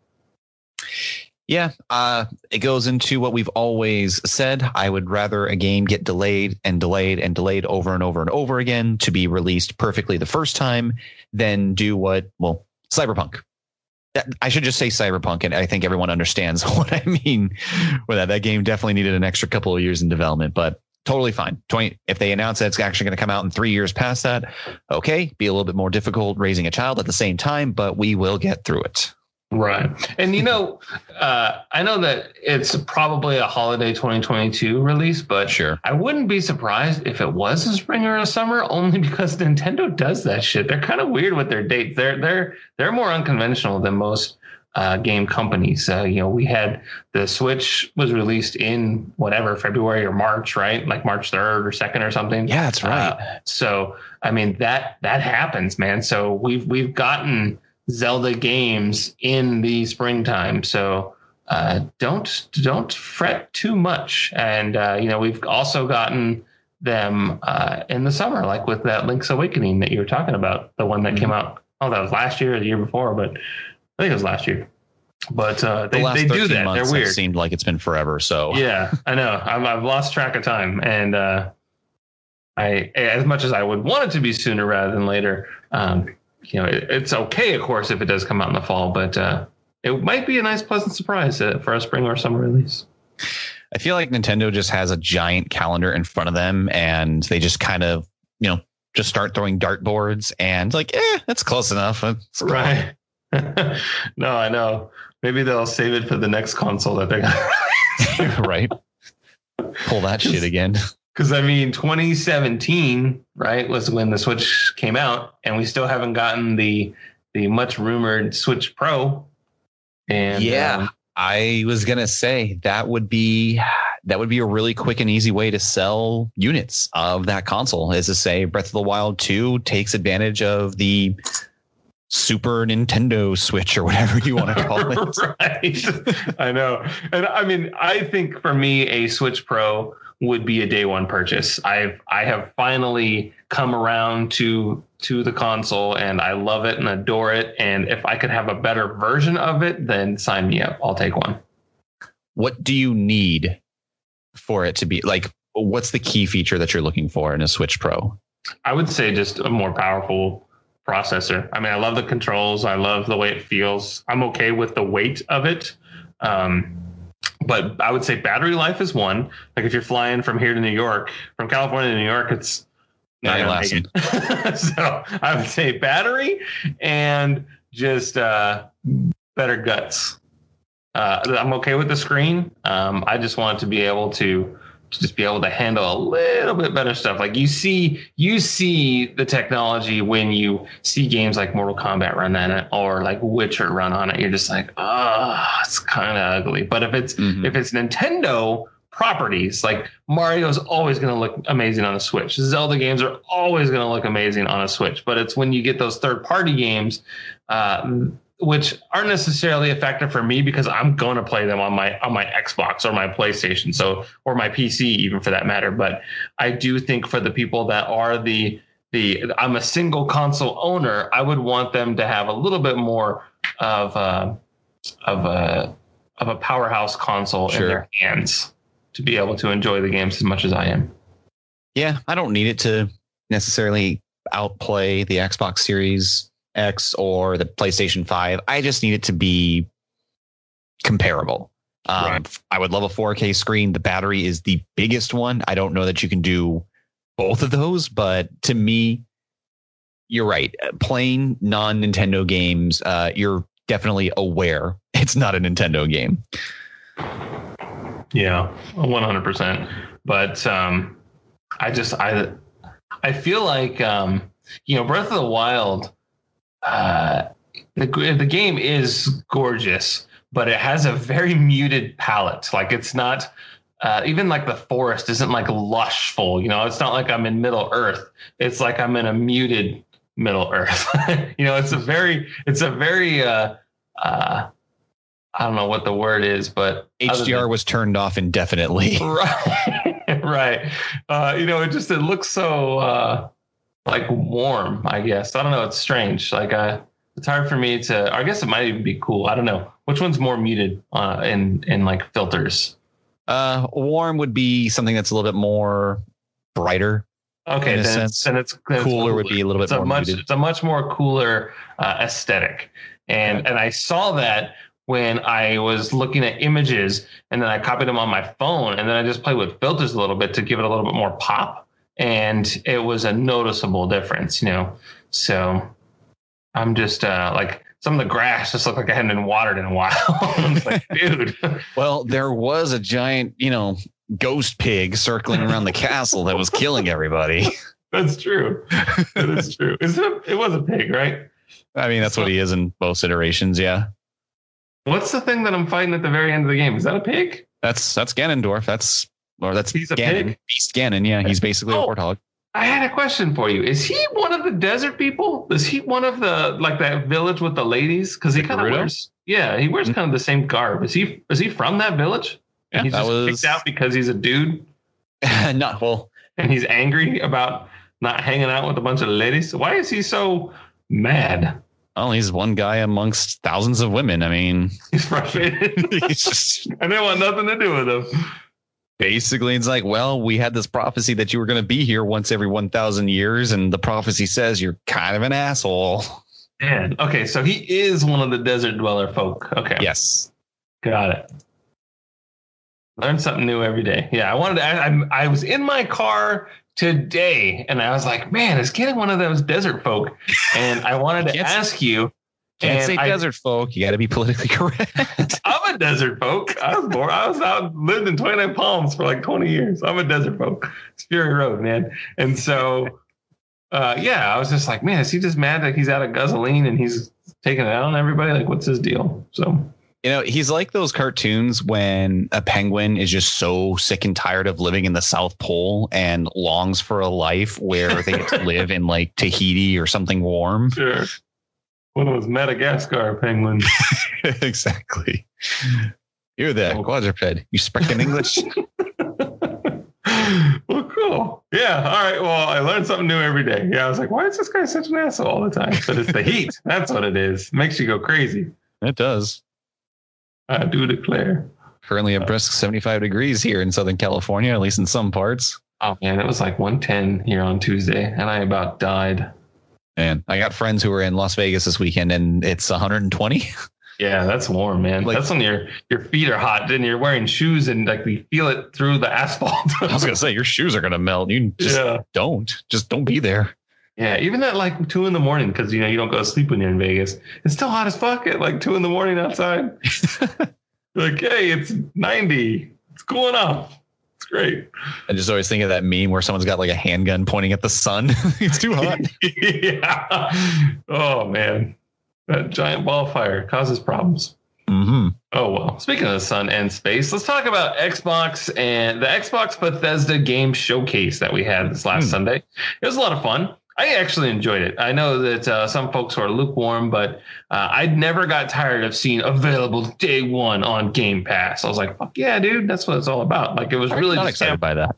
Yeah, uh, it goes into what we've always said. I would rather a game get delayed and delayed and delayed over and over and over again to be released perfectly the first time than do what, well, Cyberpunk I should just say Cyberpunk, and I think everyone understands what I mean with that. That game definitely needed an extra couple of years in development, but totally fine. 20, if they announce that it's actually going to come out in three years past that, okay, be a little bit more difficult raising a child at the same time, but we will get through it. Right. And you know, uh, I know that it's probably a holiday 2022 release, but sure. I wouldn't be surprised if it was a spring or a summer only because Nintendo does that shit. They're kind of weird with their dates. They're they're they're more unconventional than most uh, game companies. Uh, you know, we had the Switch was released in whatever February or March, right? Like March 3rd or 2nd or something. Yeah, that's right. Uh, so, I mean, that that happens, man. So, we've we've gotten Zelda games in the springtime. So uh, don't don't fret too much. And uh, you know we've also gotten them uh, in the summer, like with that Link's Awakening that you were talking about, the one that mm-hmm. came out. Oh, that was last year or the year before, but I think it was last year. But uh, they, the they do that. They're weird. seemed like it's been forever. So yeah, I know. I've, I've lost track of time, and uh, I as much as I would want it to be sooner rather than later. Um, you know, it, it's okay, of course, if it does come out in the fall, but uh, it might be a nice, pleasant surprise uh, for a spring or summer release. I feel like Nintendo just has a giant calendar in front of them, and they just kind of, you know, just start throwing dartboards and like, eh, that's close enough. Right. no, I know. Maybe they'll save it for the next console that they're right. Pull that shit again. Because I mean, 2017, right, was when the Switch came out, and we still haven't gotten the the much rumored Switch Pro. And yeah, um, I was gonna say that would be that would be a really quick and easy way to sell units of that console. Is to say, Breath of the Wild 2 takes advantage of the Super Nintendo Switch or whatever you want to call it. right. I know. And I mean, I think for me, a Switch Pro would be a day one purchase. I've I have finally come around to to the console and I love it and adore it. And if I could have a better version of it, then sign me up. I'll take one. What do you need for it to be like? What's the key feature that you're looking for in a Switch Pro? I would say just a more powerful processor. I mean, I love the controls. I love the way it feels. I'm okay with the weight of it. Um, but I would say battery life is one. Like if you're flying from here to New York, from California to New York, it's not yeah, gonna it. so I would say battery and just uh, better guts. Uh, I'm okay with the screen. Um, I just want to be able to to just be able to handle a little bit better stuff. Like you see, you see the technology when you see games like Mortal Kombat run on it or like Witcher run on it. You're just like, oh, it's kind of ugly. But if it's mm-hmm. if it's Nintendo properties, like Mario's always going to look amazing on a Switch. Zelda games are always going to look amazing on a Switch. But it's when you get those third party games. Uh, which aren't necessarily a factor for me because I'm going to play them on my on my Xbox or my PlayStation, so or my PC even for that matter. But I do think for the people that are the the I'm a single console owner, I would want them to have a little bit more of a, of a of a powerhouse console sure. in their hands to be able to enjoy the games as much as I am. Yeah, I don't need it to necessarily outplay the Xbox Series X or the PlayStation 5. I just need it to be comparable. Um, right. I would love a 4K screen. The battery is the biggest one. I don't know that you can do both of those, but to me, you're right. Playing non Nintendo games, uh, you're definitely aware it's not a Nintendo game. Yeah, 100%. But um, I just, I, I feel like, um, you know, Breath of the Wild, uh, the, the game is gorgeous, but it has a very muted palette. Like it's not, uh, even like the forest isn't like lushful. You know, it's not like I'm in Middle Earth. It's like I'm in a muted Middle Earth. you know, it's a very, it's a very, uh, uh, I don't know what the word is, but HDR than, was turned off indefinitely. Right, right. Uh, you know, it just it looks so uh, like warm. I guess I don't know. It's strange. Like, uh, it's hard for me to. I guess it might even be cool. I don't know which one's more muted uh, in in like filters. Uh, warm would be something that's a little bit more brighter. Okay, then it's, then it's, then cooler, cooler, would be a little bit it's more a much, muted. It's a much more cooler uh, aesthetic, and okay. and I saw that when I was looking at images, and then I copied them on my phone, and then I just played with filters a little bit to give it a little bit more pop, and it was a noticeable difference, you know. So I'm just uh, like some of the grass just looked like it hadn't been watered in a while. like, dude. Well, there was a giant, you know, ghost pig circling around the castle that was killing everybody. That's true. That is true. Is it? A, it was a pig, right? I mean, that's so, what he is in both iterations. Yeah. What's the thing that I'm fighting at the very end of the game? Is that a pig? That's that's Ganondorf. That's or that's he's a Ganon. pig. Beast Ganon. Yeah, he's basically oh, a warthog. I had a question for you. Is he one of the desert people? Is he one of the like that village with the ladies? Because he kind of wears yeah, he wears mm-hmm. kind of the same garb. Is he is he from that village? Yeah, he's just was... kicked out because he's a dude. Not well, and he's angry about not hanging out with a bunch of ladies. Why is he so mad? Well, he's one guy amongst thousands of women. I mean, he's frustrated. he's just, I and they want nothing to do with him basically it's like well we had this prophecy that you were going to be here once every 1000 years and the prophecy says you're kind of an asshole. Man okay so he is one of the desert dweller folk. Okay. Yes. Got it. Learn something new every day. Yeah i wanted to I, I, I was in my car today and i was like man is getting one of those desert folk? And i wanted to ask you can't and say I, desert folk. You got to be politically correct. I'm a desert folk. I was born. I was out lived in 29 Palms for like 20 years. I'm a desert folk. It's Fury Road, man. And so, uh, yeah, I was just like, man, is he just mad that he's out of gasoline and he's taking it out on everybody? Like, what's his deal? So. You know, he's like those cartoons when a penguin is just so sick and tired of living in the South Pole and longs for a life where they get to live in like Tahiti or something warm. Sure one of those Madagascar penguins. exactly. You're the oh. quadruped. You speak in English? well, cool. Yeah. All right. Well, I learned something new every day. Yeah. I was like, why is this guy such an asshole all the time? But it's the heat. That's what it is. Makes you go crazy. It does. I do declare. Currently a uh, brisk 75 degrees here in Southern California, at least in some parts. Oh, man. It was like 110 here on Tuesday, and I about died. Man, I got friends who were in Las Vegas this weekend and it's 120. Yeah, that's warm, man. Like, that's when your your feet are hot and you're wearing shoes and like you feel it through the asphalt. I was gonna say your shoes are gonna melt. You just yeah. don't. Just don't be there. Yeah, even at like two in the morning, because you know you don't go to sleep when you're in Vegas. It's still hot as fuck at like two in the morning outside. like, hey, it's 90. It's cooling off. Great. I just always think of that meme where someone's got like a handgun pointing at the sun. it's too hot. yeah. Oh man, that giant ball of fire causes problems. Mm-hmm. Oh well. Speaking of the sun and space, let's talk about Xbox and the Xbox Bethesda game showcase that we had this last mm. Sunday. It was a lot of fun. I actually enjoyed it. I know that uh, some folks are lukewarm, but uh, I never got tired of seeing available day one on Game Pass. I was like, "Fuck yeah, dude! That's what it's all about." Like it was I'm really not excited ham- by that.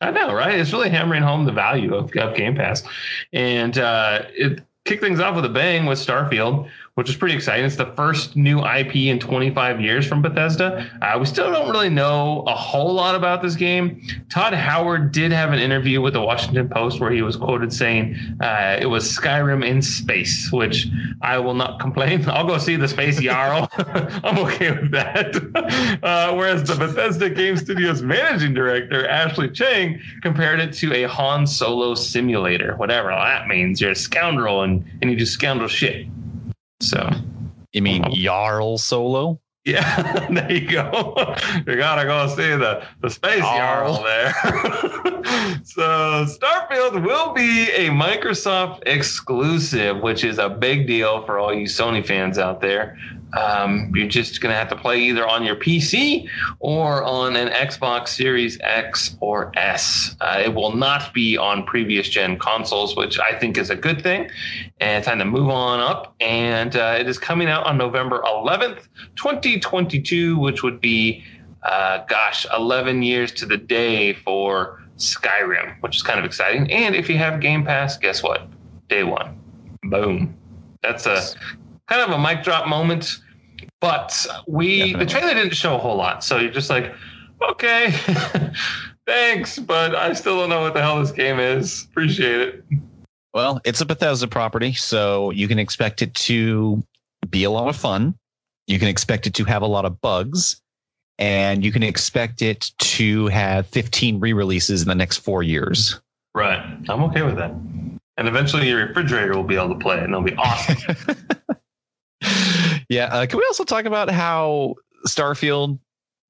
I know, right? It's really hammering home the value of, of Game Pass, and uh, it kicked things off with a bang with Starfield, which is pretty exciting. It's the first new IP in 25 years from Bethesda. Uh, we still don't really know a whole lot about this game. Todd Howard did have an interview with the Washington Post where he was quoted saying uh, it was Skyrim in space, which I will not complain. I'll go see the Space Jarl. I'm okay with that. Uh, whereas the Bethesda Game Studios managing director, Ashley Cheng, compared it to a Han Solo simulator, whatever that means. You're a scoundrel and, and you do scoundrel shit. So, You mean Jarl Solo? yeah, there you go. you gotta go see the the space Jarl. Jarl there. so Starfield will be a Microsoft exclusive, which is a big deal for all you Sony fans out there. Um, you're just gonna have to play either on your PC or on an Xbox Series X or S. Uh, it will not be on previous gen consoles, which I think is a good thing. And it's time to move on up. And uh, it is coming out on November 11th, 2022, which would be, uh, gosh, 11 years to the day for Skyrim, which is kind of exciting. And if you have Game Pass, guess what? Day one. Boom. That's a kind of a mic drop moment. But we, Definitely. the trailer didn't show a whole lot. So you're just like, okay, thanks, but I still don't know what the hell this game is. Appreciate it. Well, it's a Bethesda property, so you can expect it to be a lot of fun. You can expect it to have a lot of bugs, and you can expect it to have 15 re-releases in the next four years. Right. I'm okay with that. And eventually your refrigerator will be able to play it and it'll be awesome. yeah. Uh, can we also talk about how Starfield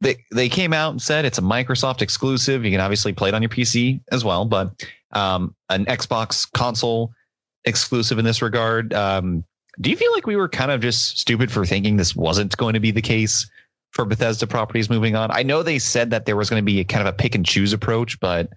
they they came out and said it's a Microsoft exclusive. You can obviously play it on your PC as well, but um, an Xbox console exclusive in this regard. Um, do you feel like we were kind of just stupid for thinking this wasn't going to be the case for Bethesda properties moving on? I know they said that there was going to be a kind of a pick and choose approach, but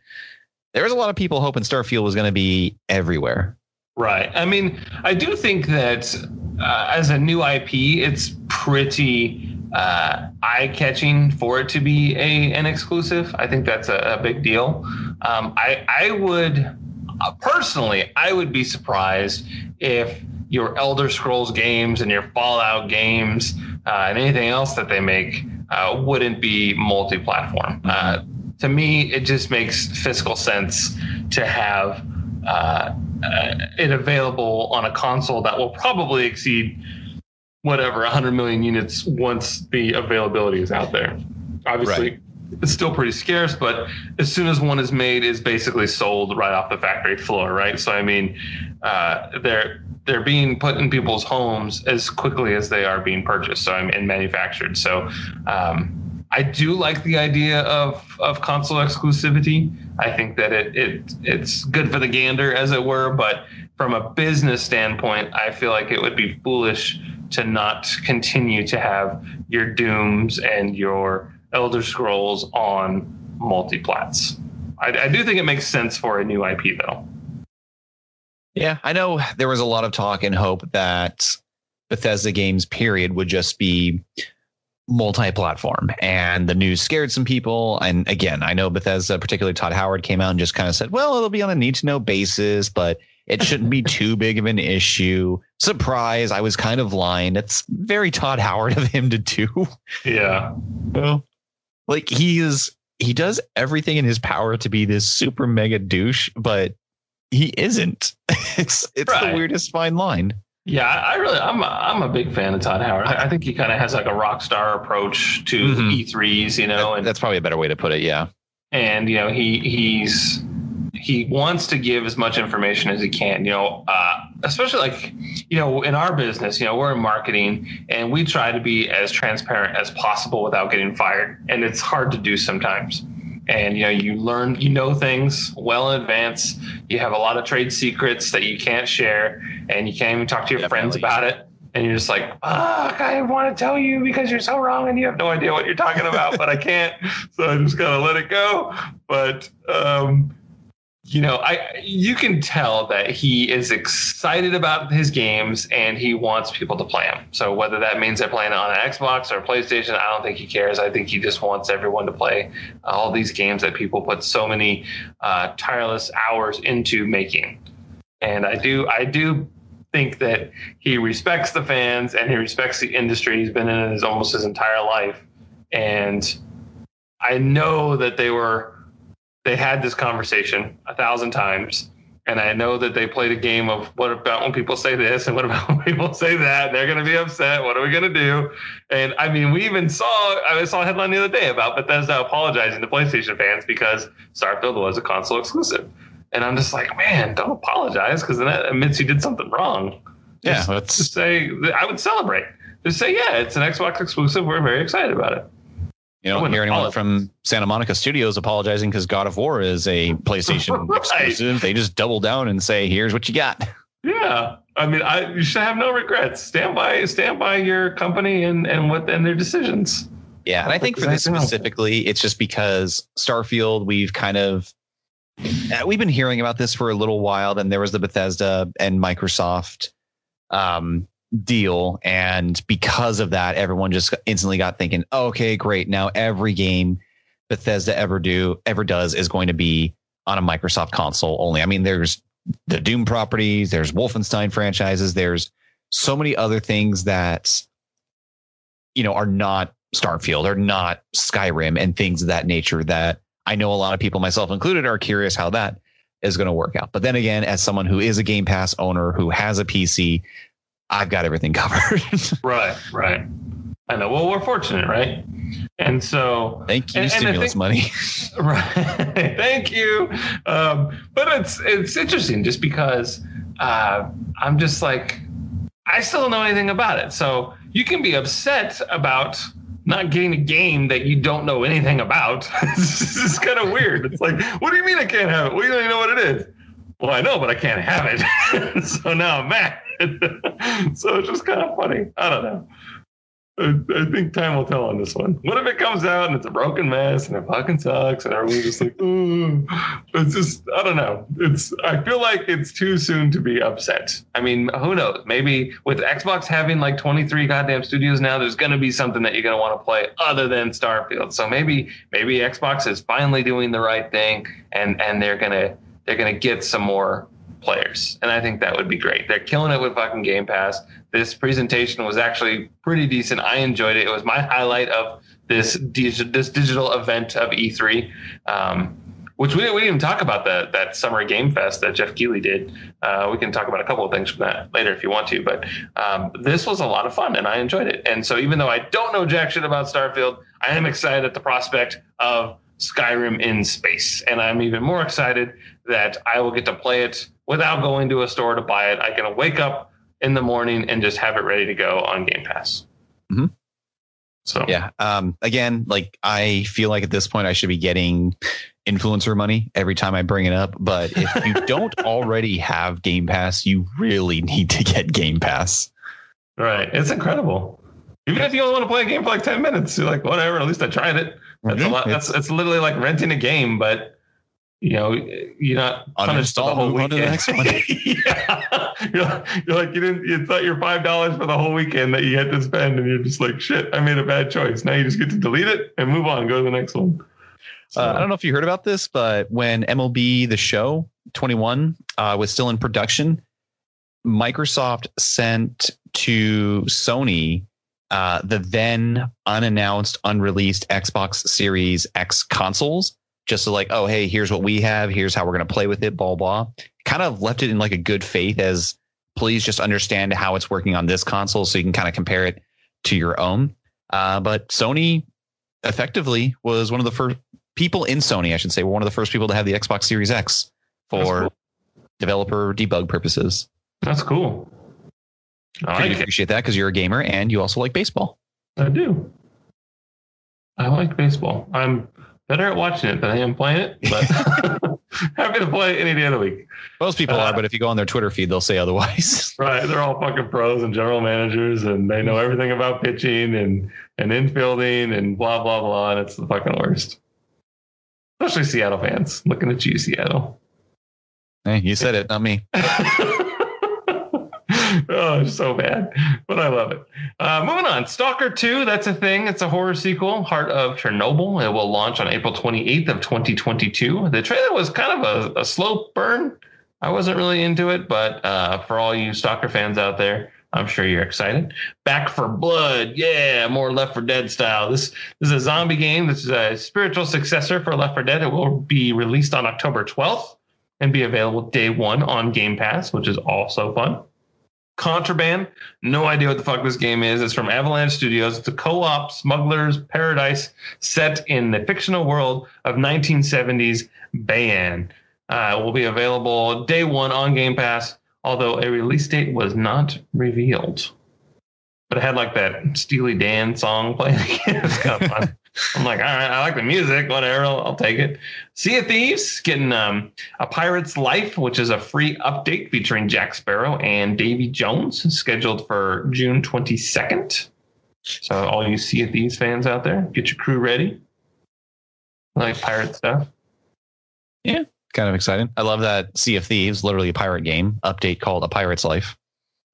there was a lot of people hoping Starfield was going to be everywhere. Right. I mean, I do think that uh, as a new IP, it's pretty uh, eye catching for it to be a an exclusive. I think that's a, a big deal. Um, I I would uh, personally, I would be surprised if your Elder Scrolls games and your Fallout games uh, and anything else that they make uh, wouldn't be multi-platform. Uh, to me, it just makes fiscal sense to have uh, it available on a console that will probably exceed whatever 100 million units once the availability is out there. Obviously, it's still pretty scarce, but as soon as one is made, is basically sold right off the factory floor, right? So I mean, uh, they're they're being put in people's homes as quickly as they are being purchased, so I'm and manufactured. So um, I do like the idea of of console exclusivity. I think that it it it's good for the gander, as it were, but from a business standpoint, I feel like it would be foolish to not continue to have your Dooms and your Elder Scrolls on multiplats. I, I do think it makes sense for a new IP, though. Yeah, I know there was a lot of talk and hope that Bethesda games period would just be multi-platform and the news scared some people. And again i know bethesda particularly todd howard came out and just kind of said well it'll be on a need to know basis but it shouldn't be too big of an issue. Surprise i was kind of lying. It's very todd howard of him to do. Yeah. well, like he is he does everything in his power to be this super mega douche but he isn't. It's it's Right. the weirdest fine line Yeah, I really, I'm, a, I'm a big fan of Todd Howard. I, think he kind of has like a rock star approach to Mhm. E3s, you know, and that's probably a better way to put it yeah and you know he he's he wants to give as much information as he can you know uh, especially like you know in our business you know we're in marketing and we try to be as transparent as possible without getting fired and it's hard to do sometimes and you know you learn you know things well in advance. You have a lot of trade secrets that you can't share and you can't even talk to your friends about it. And you're just like fuck i want to tell you because you're so wrong and you have no idea what you're talking about but i can't. So i just gotta let it go. But um you know i you can tell that he is excited about his games and he wants people to play them so whether that means they're playing on an xbox or playstation i don't think he cares. I think he just wants everyone to play all these games that people put so many uh, tireless hours into making. And i do i do think that he respects the fans and he respects the industry. He's been in his almost his entire life, and I know that they were they had this conversation a thousand times. And I know that they played a game of what about when people say this and what about when people say that? They're going to be upset. What are we going to do? And I mean, we even saw I saw a headline the other day about Bethesda apologizing to PlayStation fans because Starfield was a console exclusive. And I'm just like, man, don't apologize because then that admits you did something wrong. Yeah, just, just say I would celebrate. Just say, yeah, it's an Xbox exclusive. We're very excited about it. You don't hear anyone from Santa Monica Studios apologizing because God of War is a PlayStation right. exclusive. They just double down and say, "Here's what you got." Yeah, I mean, I you should have no regrets. Stand by, stand by your company and and what and their decisions. Yeah, and I think for this specifically, it's just because Starfield, we've kind of uh, we've been hearing about this for a little while. Then there was the Bethesda and Microsoft um, deal. And because of that, everyone just instantly got thinking, okay, great. Now every game Bethesda ever do ever does is going to be on a Microsoft console only. I mean, there's the Doom properties, there's Wolfenstein franchises, there's so many other things that you know are not Starfield or not Skyrim and things of that nature that I know a lot of people, myself included, are curious how that is going to work out. But then again, as someone who is a Game Pass owner who has a PC, I've got everything covered. right, right. I know. Well, we're fortunate, right? And so, thank you, and, stimulus and money. right. thank you. Um, but it's it's interesting just because uh, I'm just like I still don't know anything about it. So you can be upset about not getting a game that you don't know anything about. this is kind of weird. It's like, what do you mean I can't have it? Well, you don't even know what it is. Well, I know, but I can't have it. so now I'm mad. so it's just kind of funny. I don't know. I, think time will tell on this one. What if it comes out and it's a broken mess and it fucking sucks and everyone's just like, it's just, I don't know. It's, I feel like it's too soon to be upset. I mean, who knows? Maybe with Xbox having like 23 goddamn studios now, there's going to be something that you're going to want to play other than Starfield. So maybe, maybe Xbox is finally doing the right thing and, and they're going to, they're going to get some more players. And I think that would be great. They're killing it with fucking Game Pass. This presentation was actually pretty decent. I enjoyed it. It was my highlight of this this digital event of E3. Um, which we, we didn't even talk about that that summer game fest that Geoff Keighley did. Uh, we can talk about a couple of things from that later if you want to. But um, this was a lot of fun and I enjoyed it. And so even though I don't know jack shit about Starfield, I am excited at the prospect of Skyrim in space, and I'm even more excited that I will get to play it without going to a store to buy it. I can wake up in the morning and just have it ready to go on Game Pass. Mm-hmm. So yeah, um, again, like I feel like at this point I should be getting influencer money every time I bring it up. But if you don't already have Game Pass, you really need to get Game Pass. Right, it's incredible. Even if you only want to play a game for like ten minutes, you're like, whatever. At least I tried it. That's mm-hmm. a lot. That's it's literally like renting a game, but you know, you're not punished the whole weekend. The next one. yeah. You're like, you're like, you didn't, you thought your $5 for the whole weekend that you had to spend. And you're just like, shit, I made a bad choice. Now you just get to delete it and move on, go to the next one. So. Uh, I don't know if you heard about this, but when MLB The Show 21 uh, was still in production, Microsoft sent to Sony uh, the then unannounced, unreleased Xbox Series X consoles just so like, oh, hey, here's what we have. Here's how we're going to play with it, blah, blah. Kind of left it in like a good faith as please just understand how it's working on this console so you can kind of compare it to your own. Uh, but Sony effectively was one of the first people in Sony, I should say, were one of the first people to have the Xbox Series X for cool. developer debug purposes. That's cool. I like appreciate that because you're a gamer and you also like baseball. I do. I like baseball. I'm better at watching it than I am playing it, but happy to play any day of the week. Most people uh, are, but if you go on their Twitter feed, they'll say otherwise. Right. They're all fucking pros and general managers and they know everything about pitching and, and infielding and blah, blah, blah. And it's the fucking worst. Especially Seattle fans. Looking at you, Seattle. Hey, you said it, not me. Oh, so bad, but I love it. Uh, moving on, Stalker 2, that's a thing. It's a horror sequel, Heart of Chernobyl. It will launch on April 28th of 2022. The trailer was kind of a, a slow burn. I wasn't really into it, but uh, for all you stalker fans out there, I'm sure you're excited. Back 4 Blood, yeah, more Left 4 Dead style. This, this is a zombie game. This is a spiritual successor for Left 4 Dead. It will be released on October 12th and be available day one on Game Pass, which is also fun. Contraband, no idea what the fuck this game is. It's from Avalanche Studios. It's a co-op smuggler's paradise set in the fictional world of 1970s Bayan. Uh, will be available day one on Game Pass although a release date was not revealed. But it had like that Steely Dan song playing. it's kind of fun. I'm like, all right, I like the music, whatever, I'll, I'll take it. Sea of Thieves getting um, a Pirate's Life, which is a free update featuring Jack Sparrow and Davy Jones, scheduled for June 22nd. So all you Sea of Thieves fans out there, get your crew ready. like pirate stuff. Yeah, kind of exciting. I love that Sea of Thieves, literally a pirate game, update called A Pirate's Life.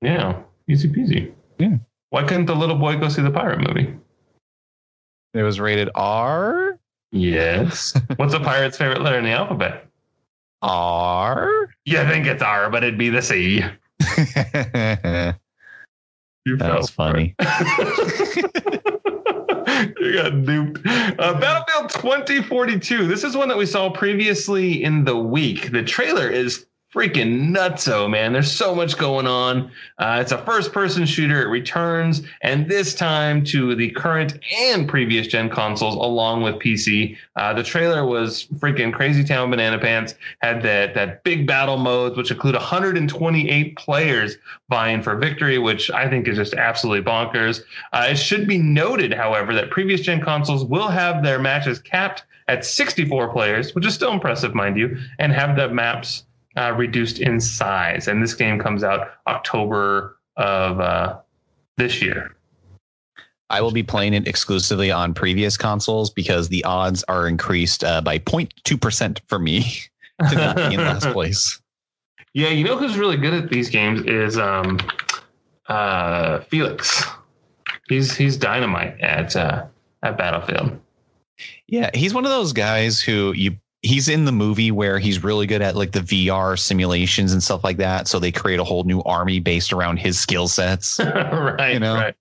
Yeah, easy peasy. Yeah. Why couldn't the little boy go see the pirate movie? It was rated R. Yes. What's a pirate's favorite letter in the alphabet? R. You think it's R, but it'd be the C. that was funny. you got duped. Uh, Battlefield 2042. This is one that we saw previously in the week. The trailer is freaking nutso, man. There's so much going on. Uh, it's a first person shooter. It returns, and this time to the current and previous gen consoles along with PC. Uh, the trailer was freaking crazy town banana pants. Had that, that big battle modes, which include 128 players vying for victory, which I think is just absolutely bonkers. Uh, it should be noted, however, that previous gen consoles will have their matches capped at 64 players, which is still impressive, mind you, and have the maps uh, reduced in size. And this game comes out October of uh, this year. I will be playing it exclusively on previous consoles because the odds are increased uh, by 0.2% for me to not be in last place. Yeah, you know who's really good at these games is um, uh, Felix. He's he's dynamite at uh, at Battlefield. Yeah, he's one of those guys who you he's in the movie where he's really good at like the VR simulations and stuff like that. So they create a whole new army based around his skill sets. right. You know? Right.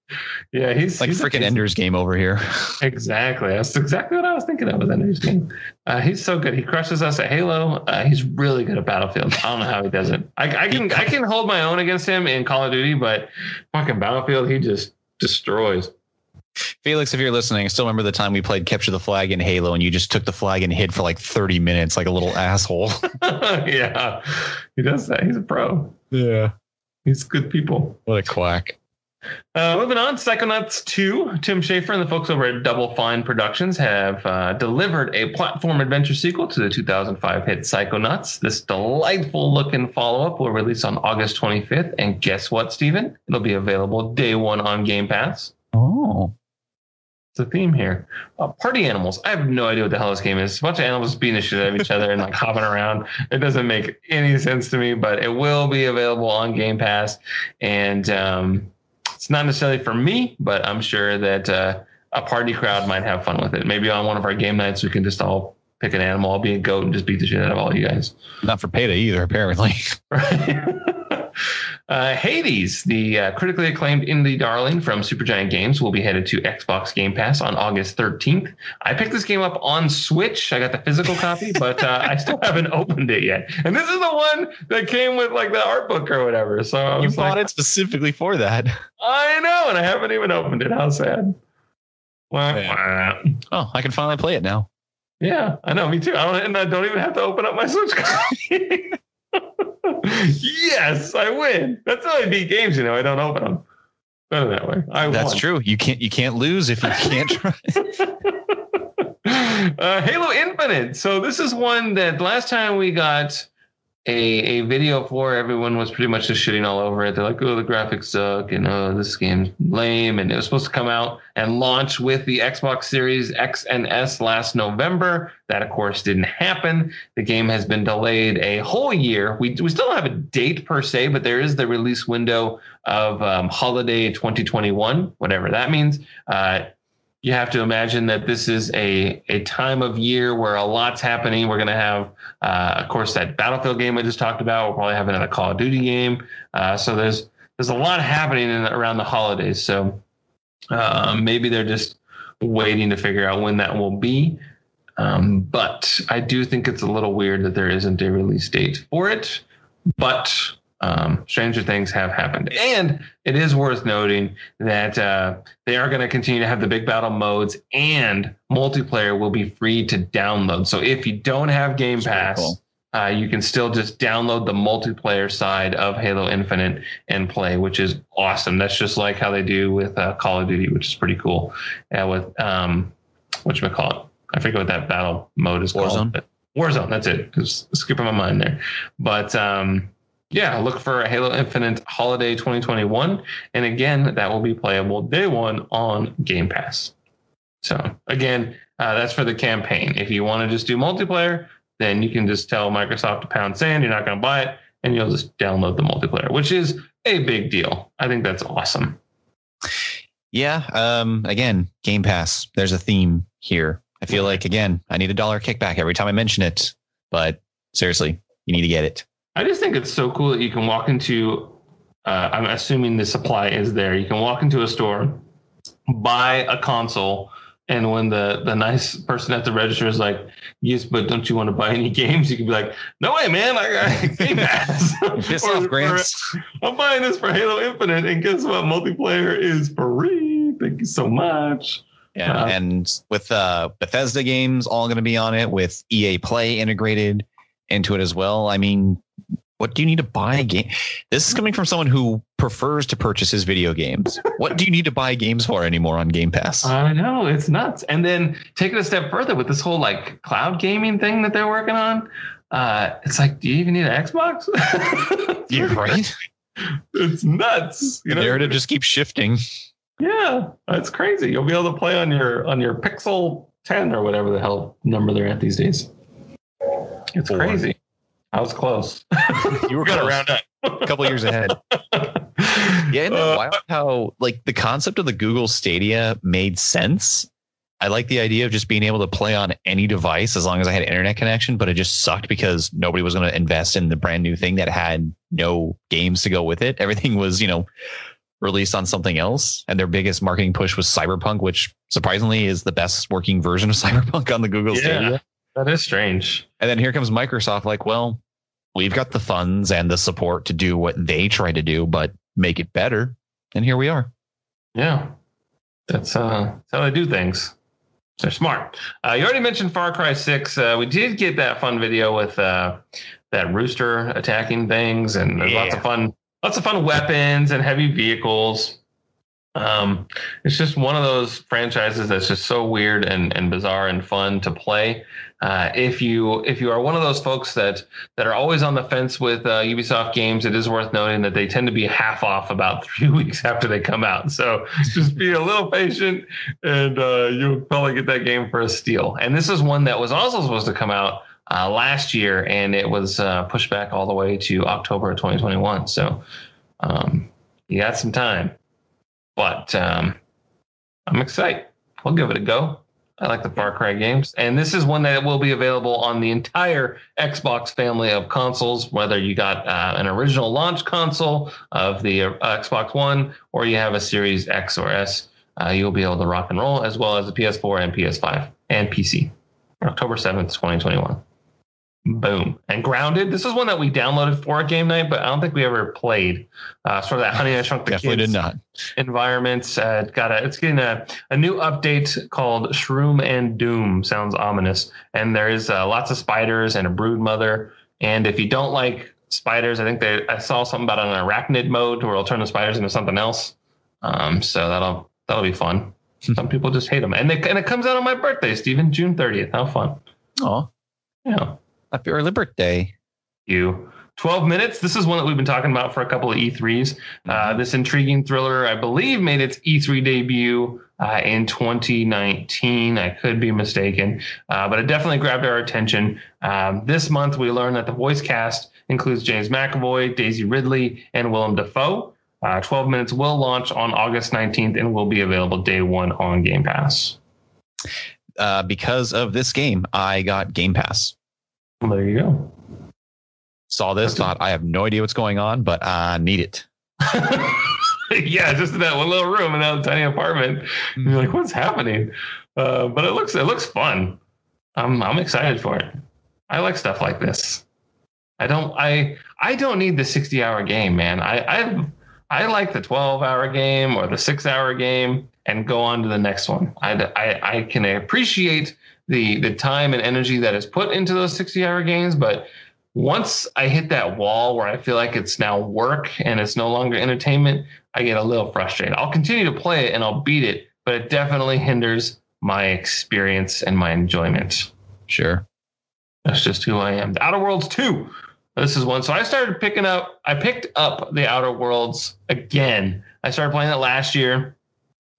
Yeah, he's like freaking Ender's game over here. Exactly. That's exactly what I was thinking of with Ender's game. Uh, he's so good. He crushes us at Halo. Uh, he's really good at Battlefield. I don't know how he does it. I, I can I can hold my own against him in Call of Duty, but fucking Battlefield, he just destroys. Felix, if you're listening, I still remember the time we played Capture the Flag in Halo and you just took the flag and hid for like 30 minutes like a little asshole. yeah, he does that. He's a pro. Yeah. He's good people. What a quack. Uh, moving on, Psychonauts 2. Tim Schafer and the folks over at Double Fine Productions have uh, delivered a platform adventure sequel to the 2005 hit Psychonauts. This delightful looking follow up will release on August 25th. And guess what, Stephen? It'll be available day one on Game Pass. Oh. A theme here. Uh, party animals. I have no idea what the hell this game is. It's a bunch of animals beating the shit out of each other and like hopping around. It doesn't make any sense to me, but it will be available on Game Pass. And um, it's not necessarily for me, but I'm sure that uh, a party crowd might have fun with it. Maybe on one of our game nights, we can just all pick an animal. I'll be a goat and just beat the shit out of all you guys. Not for payday either, apparently. Right. uh, Hades, the uh, critically acclaimed indie darling from Supergiant Games, will be headed to Xbox Game Pass on August 13th. I picked this game up on Switch. I got the physical copy, but uh, I still haven't opened it yet. And this is the one that came with like the art book or whatever. So I You bought like, it specifically for that. I know, and I haven't even opened it. How sad. Wah, wah. Oh, I can finally play it now. Yeah, I know. Me too. I don't, and I don't even have to open up my Switch copy. yes, I win. That's how I beat games. You know, I don't open them. Better that way. I That's won. true. You can't you can't lose if you can't try. uh, Halo Infinite. So this is one that last time we got a a video for, everyone was pretty much just shitting all over it. They're like, "Oh, the graphics suck," and "Oh, this game's lame." And it was supposed to come out and launch with the Xbox Series X and S last November. That, of course, didn't happen. The game has been delayed a whole year. We we still don't have a date per se, but there is the release window of um, holiday 2021, whatever that means. Uh, you have to imagine that this is a, a time of year where a lot's happening. We're going to have, uh, of course, that Battlefield game I just talked about. We'll probably have another Call of Duty game. Uh, so there's there's a lot happening in, around the holidays. So um, maybe they're just waiting to figure out when that will be. Um, but I do think it's a little weird that there isn't a release date for it. But um, stranger things have happened. And it is worth noting that uh, they are going to continue to have the big battle modes and multiplayer will be free to download. So if you don't have Game Pass, cool. uh, you can still just download the multiplayer side of Halo Infinite and play, which is awesome. That's just like how they do with uh, Call of Duty, which is pretty cool. Uh, with um, what you call it? I forget what that battle mode is Warzone. called. Warzone. Warzone. That's it. Just skipping my mind there. But um, yeah, look for Halo Infinite Holiday 2021. And again, that will be playable day one on Game Pass. So again, uh, that's for the campaign. If you want to just do multiplayer, then you can just tell Microsoft to pound sand. You're not going to buy it, and you'll just download the multiplayer, which is a big deal. I think that's awesome. Yeah. Um, again, Game Pass. There's a theme here. I feel like again, I need a dollar kickback every time I mention it. But seriously, you need to get it. I just think it's so cool that you can walk into. Uh, I'm assuming the supply is there. You can walk into a store, buy a console, and when the the nice person at the register is like, "Yes, but don't you want to buy any games?" You can be like, "No way, man! I got Game Pass. Piss off, Gramps. I'm buying this for Halo Infinite, and guess what? Multiplayer is free. Thank you so much." Yeah, uh, and with uh, Bethesda games all going to be on it, with EA Play integrated into it as well. I mean, what do you need to buy a game? This is coming from someone who prefers to purchase his video games. what do you need to buy games for anymore on Game Pass? I know it's nuts. And then take it a step further with this whole like cloud gaming thing that they're working on. Uh, it's like, do you even need an Xbox? yeah, right. It's nuts. You the know? narrative just keeps shifting. Yeah, that's crazy. You'll be able to play on your on your Pixel 10 or whatever the hell number they're at these days. It's Four. crazy. I was close. you were going to round up a couple years ahead. yeah, and uh, wild how like the concept of the Google Stadia made sense. I like the idea of just being able to play on any device as long as I had internet connection, but it just sucked because nobody was going to invest in the brand new thing that had no games to go with it. Everything was, you know, released on something else. And their biggest marketing push was Cyberpunk, which surprisingly is the best working version of Cyberpunk on the Google yeah. Stadia. That is strange. And then here comes Microsoft, like, well, we've got the funds and the support to do what they try to do, but make it better. And here we are. Yeah. That's, uh, that's how they do things. They're smart. Uh, you already mentioned Far Cry 6. Uh, we did get that fun video with uh, that rooster attacking things, and there's yeah. lots of fun, lots of fun weapons and heavy vehicles. Um, it's just one of those franchises that's just so weird and, and bizarre and fun to play. Uh, if you if you are one of those folks that that are always on the fence with uh, Ubisoft games, it is worth noting that they tend to be half off about three weeks after they come out. So just be a little patient, and uh, you'll probably get that game for a steal. And this is one that was also supposed to come out uh, last year, and it was uh, pushed back all the way to October of 2021. So um, you got some time. But um, I'm excited. We'll give it a go. I like the Far Cry games. And this is one that will be available on the entire Xbox family of consoles, whether you got uh, an original launch console of the uh, Xbox One or you have a Series X or S. Uh, you'll be able to rock and roll as well as the PS4 and PS5 and PC. October 7th, 2021. Boom. And Grounded. This is one that we downloaded for a game night, but I don't think we ever played. Uh, sort of that Honey I Shrunk the Definitely Kids did not. environment. Uh, got a, it's getting a, a new update called Shroom and Doom. Sounds ominous. And there is uh, lots of spiders and a brood mother. And if you don't like spiders, I think they I saw something about an arachnid mode where it'll turn the spiders into something else. Um, so that'll that'll be fun. Some people just hate them, and, they, and it comes out on my birthday, Stephen, June thirtieth. How fun! Oh, yeah. Happy early birthday. You. 12 minutes. This is one that we've been talking about for a couple of E3s. Uh, mm-hmm. this intriguing thriller, I believe, made its E3 debut uh, in 2019. I could be mistaken, uh, but it definitely grabbed our attention. Um, this month, we learned that the voice cast includes James McAvoy, Daisy Ridley, and Willem Dafoe. Uh, 12 minutes will launch on August 19th and will be available day one on Game Pass. Uh, because of this game, I got Game Pass. There you go. Saw this, thought I have no idea what's going on, but I need it. yeah, just in that one little room in that tiny apartment. You're like, what's happening? Uh, but it looks it looks fun. I'm I'm excited for it. I like stuff like this. I don't I I don't need the 60 hour game, man. I I I like the 12 hour game or the six hour game and go on to the next one. I, I, I can appreciate the the time and energy that is put into those 60 hour games, but once I hit that wall where I feel like it's now work and it's no longer entertainment, I get a little frustrated. I'll continue to play it and I'll beat it, but it definitely hinders my experience and my enjoyment. Sure. That's just who I am. The Outer Worlds 2. This is one. So I started picking up, I picked up the Outer Worlds again. I started playing it last year.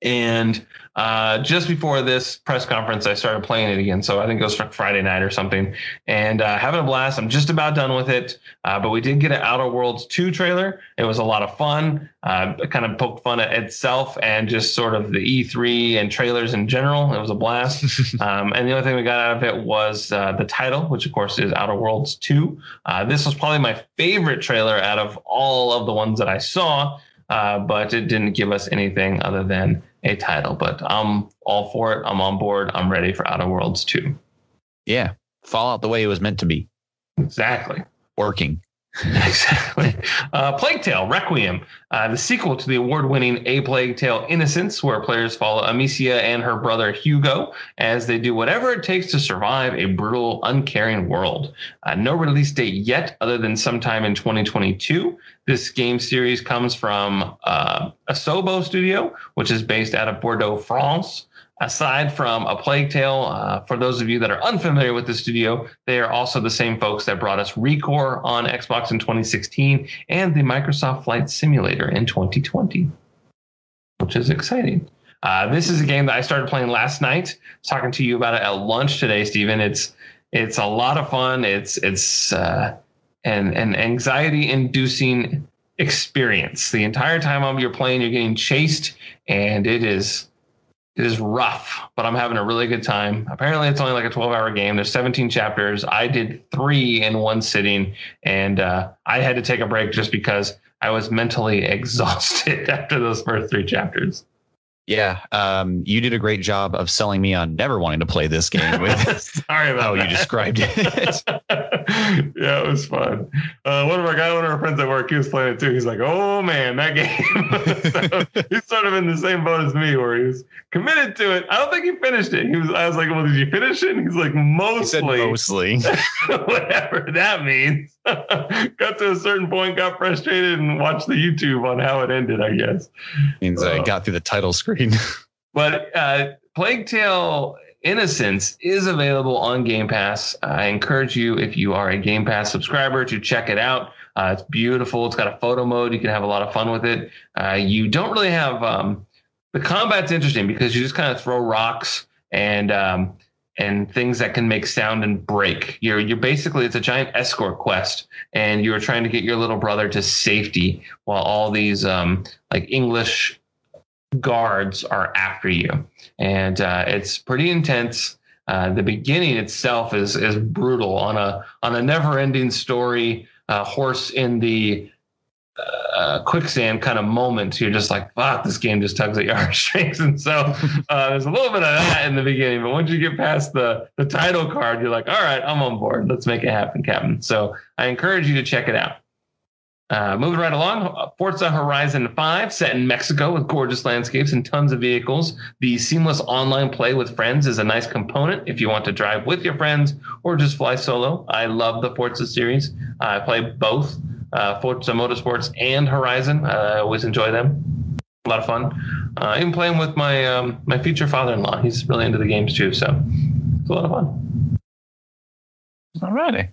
And uh, just before this press conference, I started playing it again. So I think it was Friday night or something, and uh, having a blast. I'm just about done with it, uh, but we did get an Outer Worlds 2 trailer. It was a lot of fun. Uh, kind of poked fun at itself and just sort of the E3 and trailers in general. It was a blast. um, and the only thing we got out of it was uh, the title, which of course is Outer Worlds 2. Uh, this was probably my favorite trailer out of all of the ones that I saw. Uh, but it didn't give us anything other than a title. But I'm all for it. I'm on board. I'm ready for Outer Worlds 2. Yeah. Fallout the way it was meant to be. Exactly. Working. exactly. Uh, Plague Tale Requiem, uh, the sequel to the award winning A Plague Tale Innocence, where players follow Amicia and her brother Hugo as they do whatever it takes to survive a brutal, uncaring world. Uh, no release date yet, other than sometime in 2022. This game series comes from uh, Asobo Studio, which is based out of Bordeaux, France aside from a plague tale uh, for those of you that are unfamiliar with the studio they are also the same folks that brought us recore on xbox in 2016 and the microsoft flight simulator in 2020 which is exciting. Uh, this is a game that i started playing last night. Talking to you about it at lunch today stephen it's it's a lot of fun. It's it's uh, an, an anxiety inducing experience. The entire time you're playing you're getting chased and it is it is rough, but I'm having a really good time. Apparently, it's only like a 12 hour game. There's 17 chapters. I did three in one sitting, and uh, I had to take a break just because I was mentally exhausted after those first three chapters. Yeah, um, you did a great job of selling me on never wanting to play this game. With Sorry about how that. you described it. yeah, it was fun. Uh, one of our guy, one of our friends at work, he was playing it too. He's like, "Oh man, that game." so he's sort of in the same boat as me, where he was committed to it. I don't think he finished it. He was. I was like, "Well, did you finish it?" And he's like, "Mostly." He mostly. Whatever that means. got to a certain point, got frustrated, and watched the YouTube on how it ended. I guess means I got through the title screen. but uh, Plague Tale Innocence is available on Game Pass. I encourage you, if you are a Game Pass subscriber, to check it out. Uh, it's beautiful. It's got a photo mode. You can have a lot of fun with it. Uh, you don't really have um, the combat's interesting because you just kind of throw rocks and um, and things that can make sound and break. You're you're basically it's a giant escort quest, and you're trying to get your little brother to safety while all these um, like English guards are after you, and uh, it's pretty intense. Uh, the beginning itself is is brutal on a on a never ending story. Uh, horse in the uh, quicksand kind of moment. You're just like, fuck, this game just tugs at your heartstrings. And so uh, there's a little bit of that in the beginning, but once you get past the the title card, you're like, all right, I'm on board. Let's make it happen, Captain. So I encourage you to check it out. Uh, moving right along, Forza Horizon 5, set in Mexico with gorgeous landscapes and tons of vehicles. The seamless online play with friends is a nice component if you want to drive with your friends or just fly solo. I love the Forza series. I play both uh, Forza Motorsports and Horizon. I always enjoy them. A lot of fun. Uh, even playing with my um, my future father-in-law. He's really into the games too, so it's a lot of fun. All righty.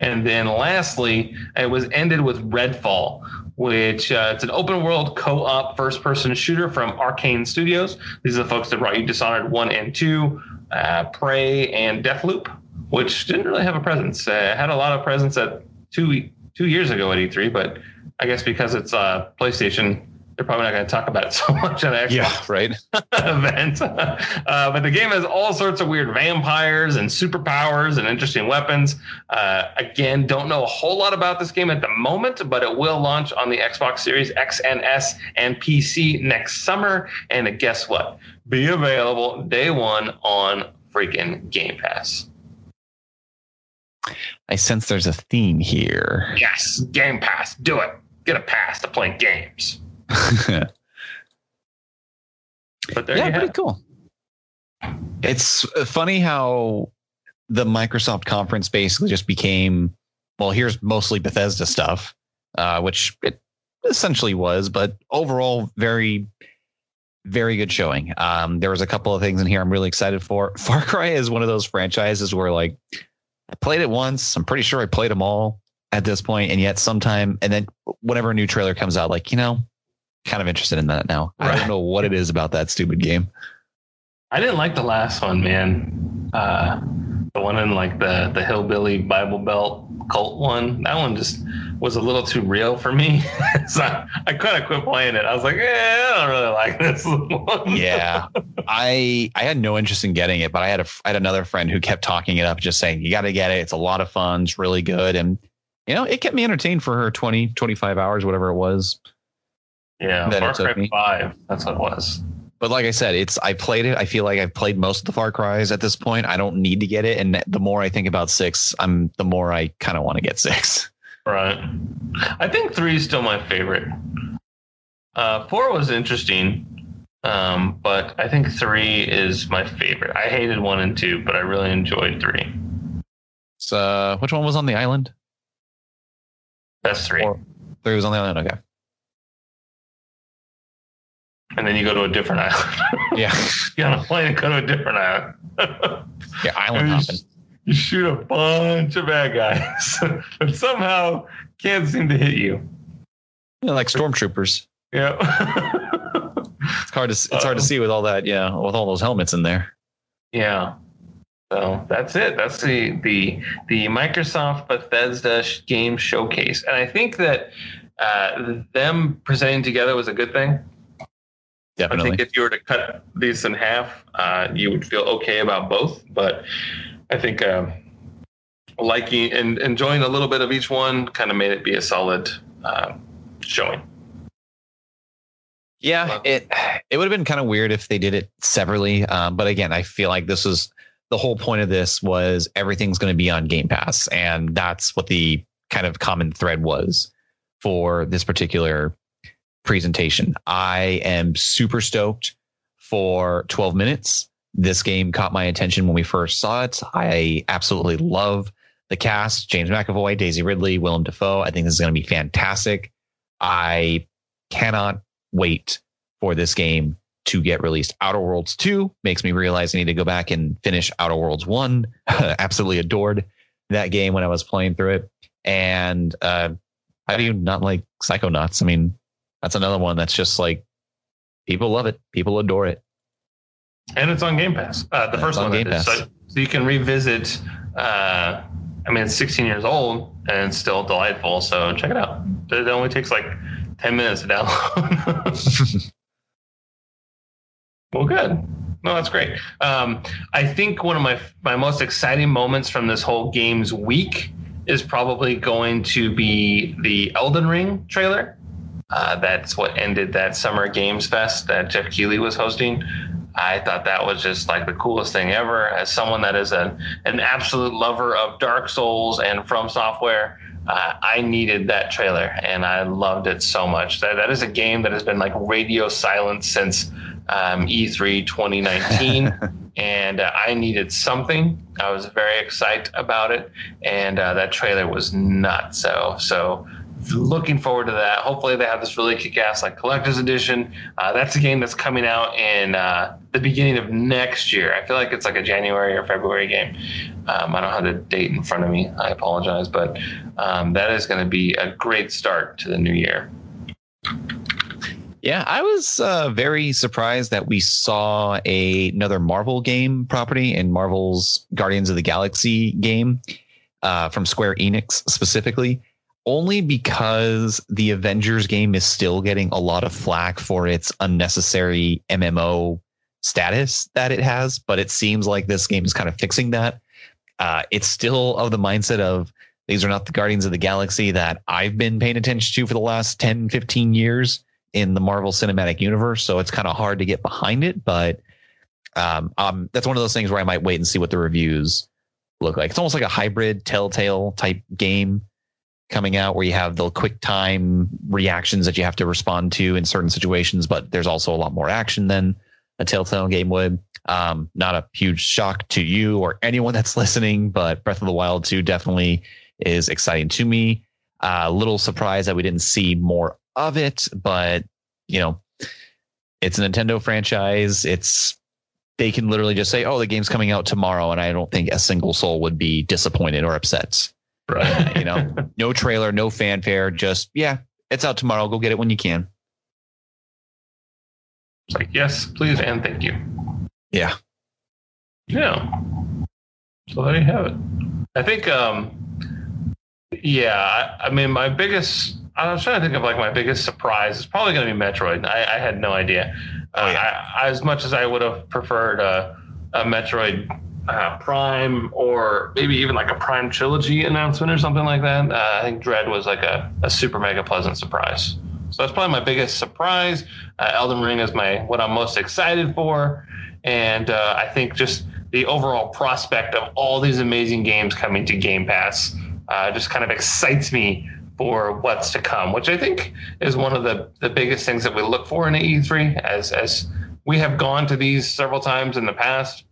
And then lastly, it was ended with Redfall, which uh, it's an open world co-op first person shooter from Arkane Studios. These are the folks that brought you Dishonored 1 and 2, uh, Prey, and Deathloop, which didn't really have a presence. Uh, had a lot of presence at two two years ago at E3, but I guess because it's uh, PlayStation, they're probably not going to talk about it so much at Xbox Yeah, right. event. Uh, but the game has all sorts of weird vampires and superpowers and interesting weapons. Uh, again, don't know a whole lot about this game at the moment, but it will launch on the Xbox Series X and S and PC next summer. And guess what? Be available day one on freaking Game Pass. I sense there's a theme here. Yes, Game Pass. Do it. Get a pass to play games. But there yeah, have pretty it. cool. It's funny how the Microsoft conference basically just became well, here's mostly Bethesda stuff, uh, which it essentially was, but overall, very, very good showing. Um, there was a couple of things in here I'm really excited for. Far Cry is one of those franchises where, like, I played it once. I'm pretty sure I played them all at this point, and yet sometime, and then whenever a new trailer comes out, like, you know, kind of interested in that now. I don't know what it is about that stupid game. I didn't like the last one, man. Uh, the one in like the the hillbilly Bible Belt cult one. That one just was a little too real for me. so I, I kind of quit playing it. I was like, eh, I don't really like this one. yeah i i had no interest in getting it but i had a I had another friend who kept talking it up just saying you got to get it it's a lot of fun it's really good and you know it kept me entertained for her 20 25 hours whatever it was yeah. That Far Cry. Five. That's what it was. But like i said it's i played it i feel like i've played most of the far cries at this point i don't need to get it and the more i think about six i'm the more i kind of want to get six Right. I think three is still my favorite. Uh, four was interesting, um, but I think three is my favorite. I hated one and two, but I really enjoyed three. so which one was on the island That's three. Four. three was on the island okay And then you go to a different island. yeah Get on a plane and go to a different island. yeah island you, hopping you shoot a bunch of bad guys but somehow can't seem to hit you. yeah, like stormtroopers Yeah. it's hard to it's hard to see with all that yeah with all those helmets in there Yeah. So that's it. That's the the the Microsoft Bethesda game showcase, and I think that uh, them presenting together was a good thing. I think if you were to cut these in half, uh, you would feel okay about both. But I think um, liking and enjoying a little bit of each one kind of made it be a solid uh, showing. Yeah, it it would have been kind of weird if they did it severally. Um, but again, I feel like this was the whole point of this was everything's going to be on Game Pass, and that's what the kind of common thread was for this particular presentation. I am super stoked for 12 minutes. This game caught my attention when we first saw it. I absolutely love the cast: James McAvoy, Daisy Ridley, Willem Dafoe. I think this is going to be fantastic. I cannot wait for this game to get released. Outer Worlds 2 makes me realize I need to go back and finish Outer Worlds 1. Absolutely adored that game when I was playing through it. And uh, how do you not like Psychonauts? I mean, that's another one that's just like people love it, people adore it. And it's on Game Pass. Uh, the first on one, Game. Pass. So, so you can revisit. Uh, I mean, it's 16 years old and it's still delightful. So check it out. It only takes like 10 minutes to download. well, good. No, that's great. Um, I think one of my my most exciting moments from this whole games week is probably going to be the Elden Ring trailer. Uh, that's what ended that Summer Games Fest that Geoff Keighley was hosting. I thought that was just like the coolest thing ever. As someone that is an an absolute lover of Dark Souls and From Software, uh, I needed that trailer and I loved it so much. That that is a game that has been like radio silence since um, E3 2019. and uh, I needed something. I was very excited about it, and uh, that trailer was nuts. So, so looking forward to that. Hopefully, they have this really kick-ass like collector's edition. Uh, that's a game that's coming out in uh, the beginning of next year. I feel like it's like a January or February game. Um, I don't have the date in front of me. I apologize, but um, that is going to be a great start to the new year. Yeah, I was uh, very surprised that we saw a, another Marvel game property in Marvel's Guardians of the Galaxy game uh, from Square Enix specifically. Only because the Avengers game is still getting a lot of flack for its unnecessary MMO status that it has. But it seems like this game is kind of fixing that. Uh, it's still of the mindset of these are not the Guardians of the Galaxy that I've been paying attention to for the last 10, 15 years in the Marvel Cinematic Universe. So it's kind of hard to get behind it. But um, um, that's one of those things where I might wait and see what the reviews look like. It's almost like a hybrid Telltale type game coming out where you have the quick time reactions that you have to respond to in certain situations, but there's also a lot more action than a Telltale game would. Um, not a huge shock to you or anyone that's listening, but Breath of the Wild 2 definitely is exciting to me. A uh, little surprised that we didn't see more of it, but you know, it's a Nintendo franchise. It's they can literally just say, "Oh, the game's coming out tomorrow," and I don't think a single soul would be disappointed or upset. Right? you know, no trailer, no fanfare, just yeah, it's out tomorrow. Go get it when you can. It's like yes, please and thank you. Yeah. Yeah. So there you have it. I think um yeah, I, I mean my biggest I was trying to think of like my biggest surprise is probably going to be Metroid. I, I, had no idea. Oh, yeah. I, as much as I would have preferred a, a Metroid uh, Prime or maybe even like a Prime trilogy announcement or something like that, uh, I think Dread was like a, a super mega pleasant surprise. So that's probably my biggest surprise. Uh, Elden Ring is my what I'm most excited for, and uh, I think just the overall prospect of all these amazing games coming to Game Pass uh, just kind of excites me for what's to come, which I think is one of the, the biggest things that we look for in E3 as, as we have gone to these several times in the past.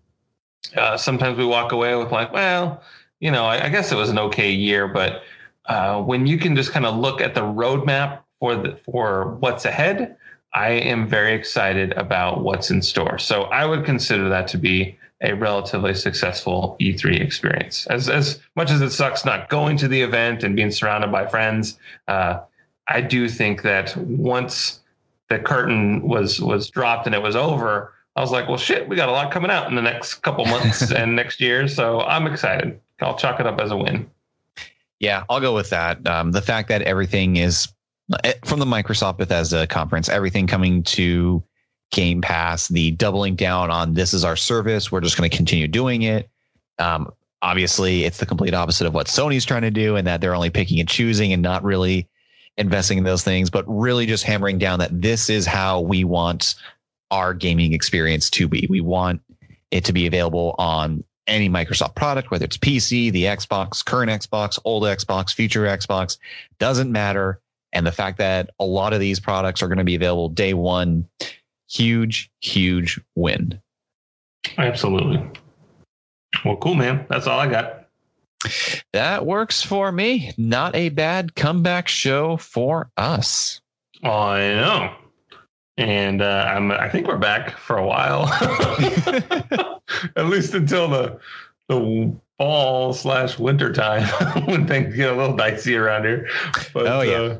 Uh, sometimes we walk away with like, well, you know, I, I guess it was an okay year, but uh, when you can just kind of look at the roadmap for the, for what's ahead, I am very excited about what's in store. So I would consider that to be a relatively successful E3 experience. As as much as it sucks not going to the event and being surrounded by friends, uh, I do think that once the curtain was was dropped and it was over, I was like, well, shit, we got a lot coming out in the next couple months and next year, so I'm excited. I'll chalk it up as a win. Yeah, I'll go with that. Um, the fact that everything is eh, from the Microsoft Bethesda conference, everything coming to Game Pass, the doubling down on this is our service. We're just going to continue doing it. Um, obviously, it's the complete opposite of what Sony's trying to do, and that they're only picking and choosing and not really investing in those things, but really just hammering down that this is how we want our gaming experience to be. We want it to be available on any Microsoft product, whether it's PC, the Xbox, current Xbox, old Xbox, future Xbox, doesn't matter. And the fact that a lot of these products are going to be available day one huge, huge win. Absolutely. Well, cool, man. That's all I got. That works for me. Not a bad comeback show for us. I know. And uh, I'm, I think we're back for a while, at least until the the fall slash winter time when things get a little dicey around here. But oh, yeah. Uh,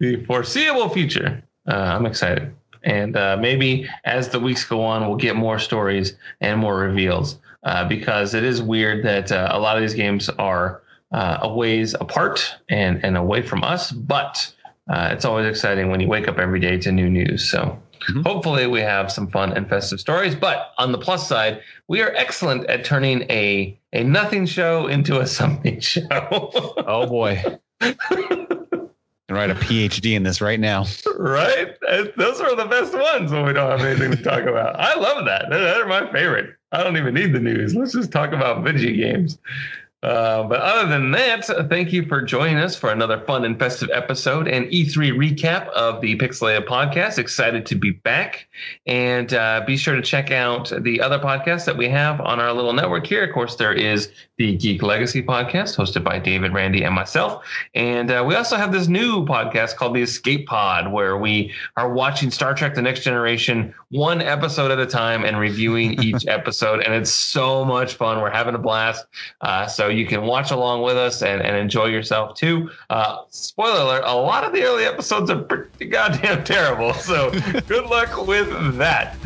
the foreseeable future, uh, I'm excited. And uh, maybe as the weeks go on, we'll get more stories and more reveals uh, because it is weird that uh, a lot of these games are uh, a ways apart and, and away from us. But uh, it's always exciting when you wake up every day to new news. So mm-hmm. hopefully we have some fun and festive stories. But on the plus side, we are excellent at turning a, a nothing show into a something show. oh boy. and write a PhD in this right now. Right? Those are the best ones when we don't have anything to talk about. I love that. They're my favorite. I don't even need the news. Let's just talk about video games. Uh, but other than that, thank you for joining us for another fun and festive episode and E3 recap of the Pixelated podcast. Excited to be back. And uh, be sure to check out the other podcasts that we have on our little network here. Of course, there is the Geek Legacy podcast hosted by David, Randy, and myself. And uh, we also have this new podcast called the Escape Pod, where we are watching Star Trek The Next Generation one episode at a time and reviewing each episode. And it's so much fun. We're having a blast. Uh, so you can watch along with us and, and enjoy yourself too. Uh, spoiler alert, a lot of the early episodes are pretty goddamn terrible. So good luck with that.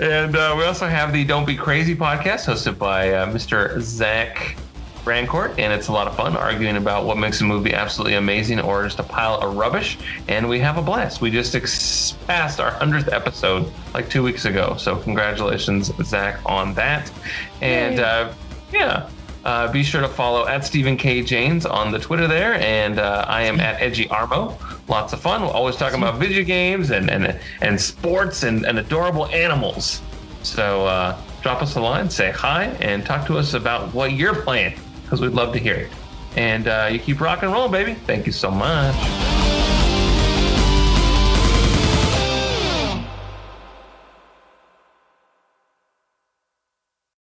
And uh, we also have the Don't Be Crazy podcast hosted by uh, Mr. Zach Brand Court, and it's a lot of fun arguing about what makes a movie absolutely amazing or just a pile of rubbish. And we have a blast. We just ex- passed our 100th episode like two weeks ago. So, congratulations, Zach, on that. And uh, yeah. Uh, be sure to follow at Stephen K. Janes on the Twitter there, and uh, I am at Edgy Armo. Lots of fun. We're always talking about video games and and, and sports and, and adorable animals. So uh, drop us a line, say hi, and talk to us about what you're playing because we'd love to hear it. And uh, you keep rock and roll, baby. Thank you so much.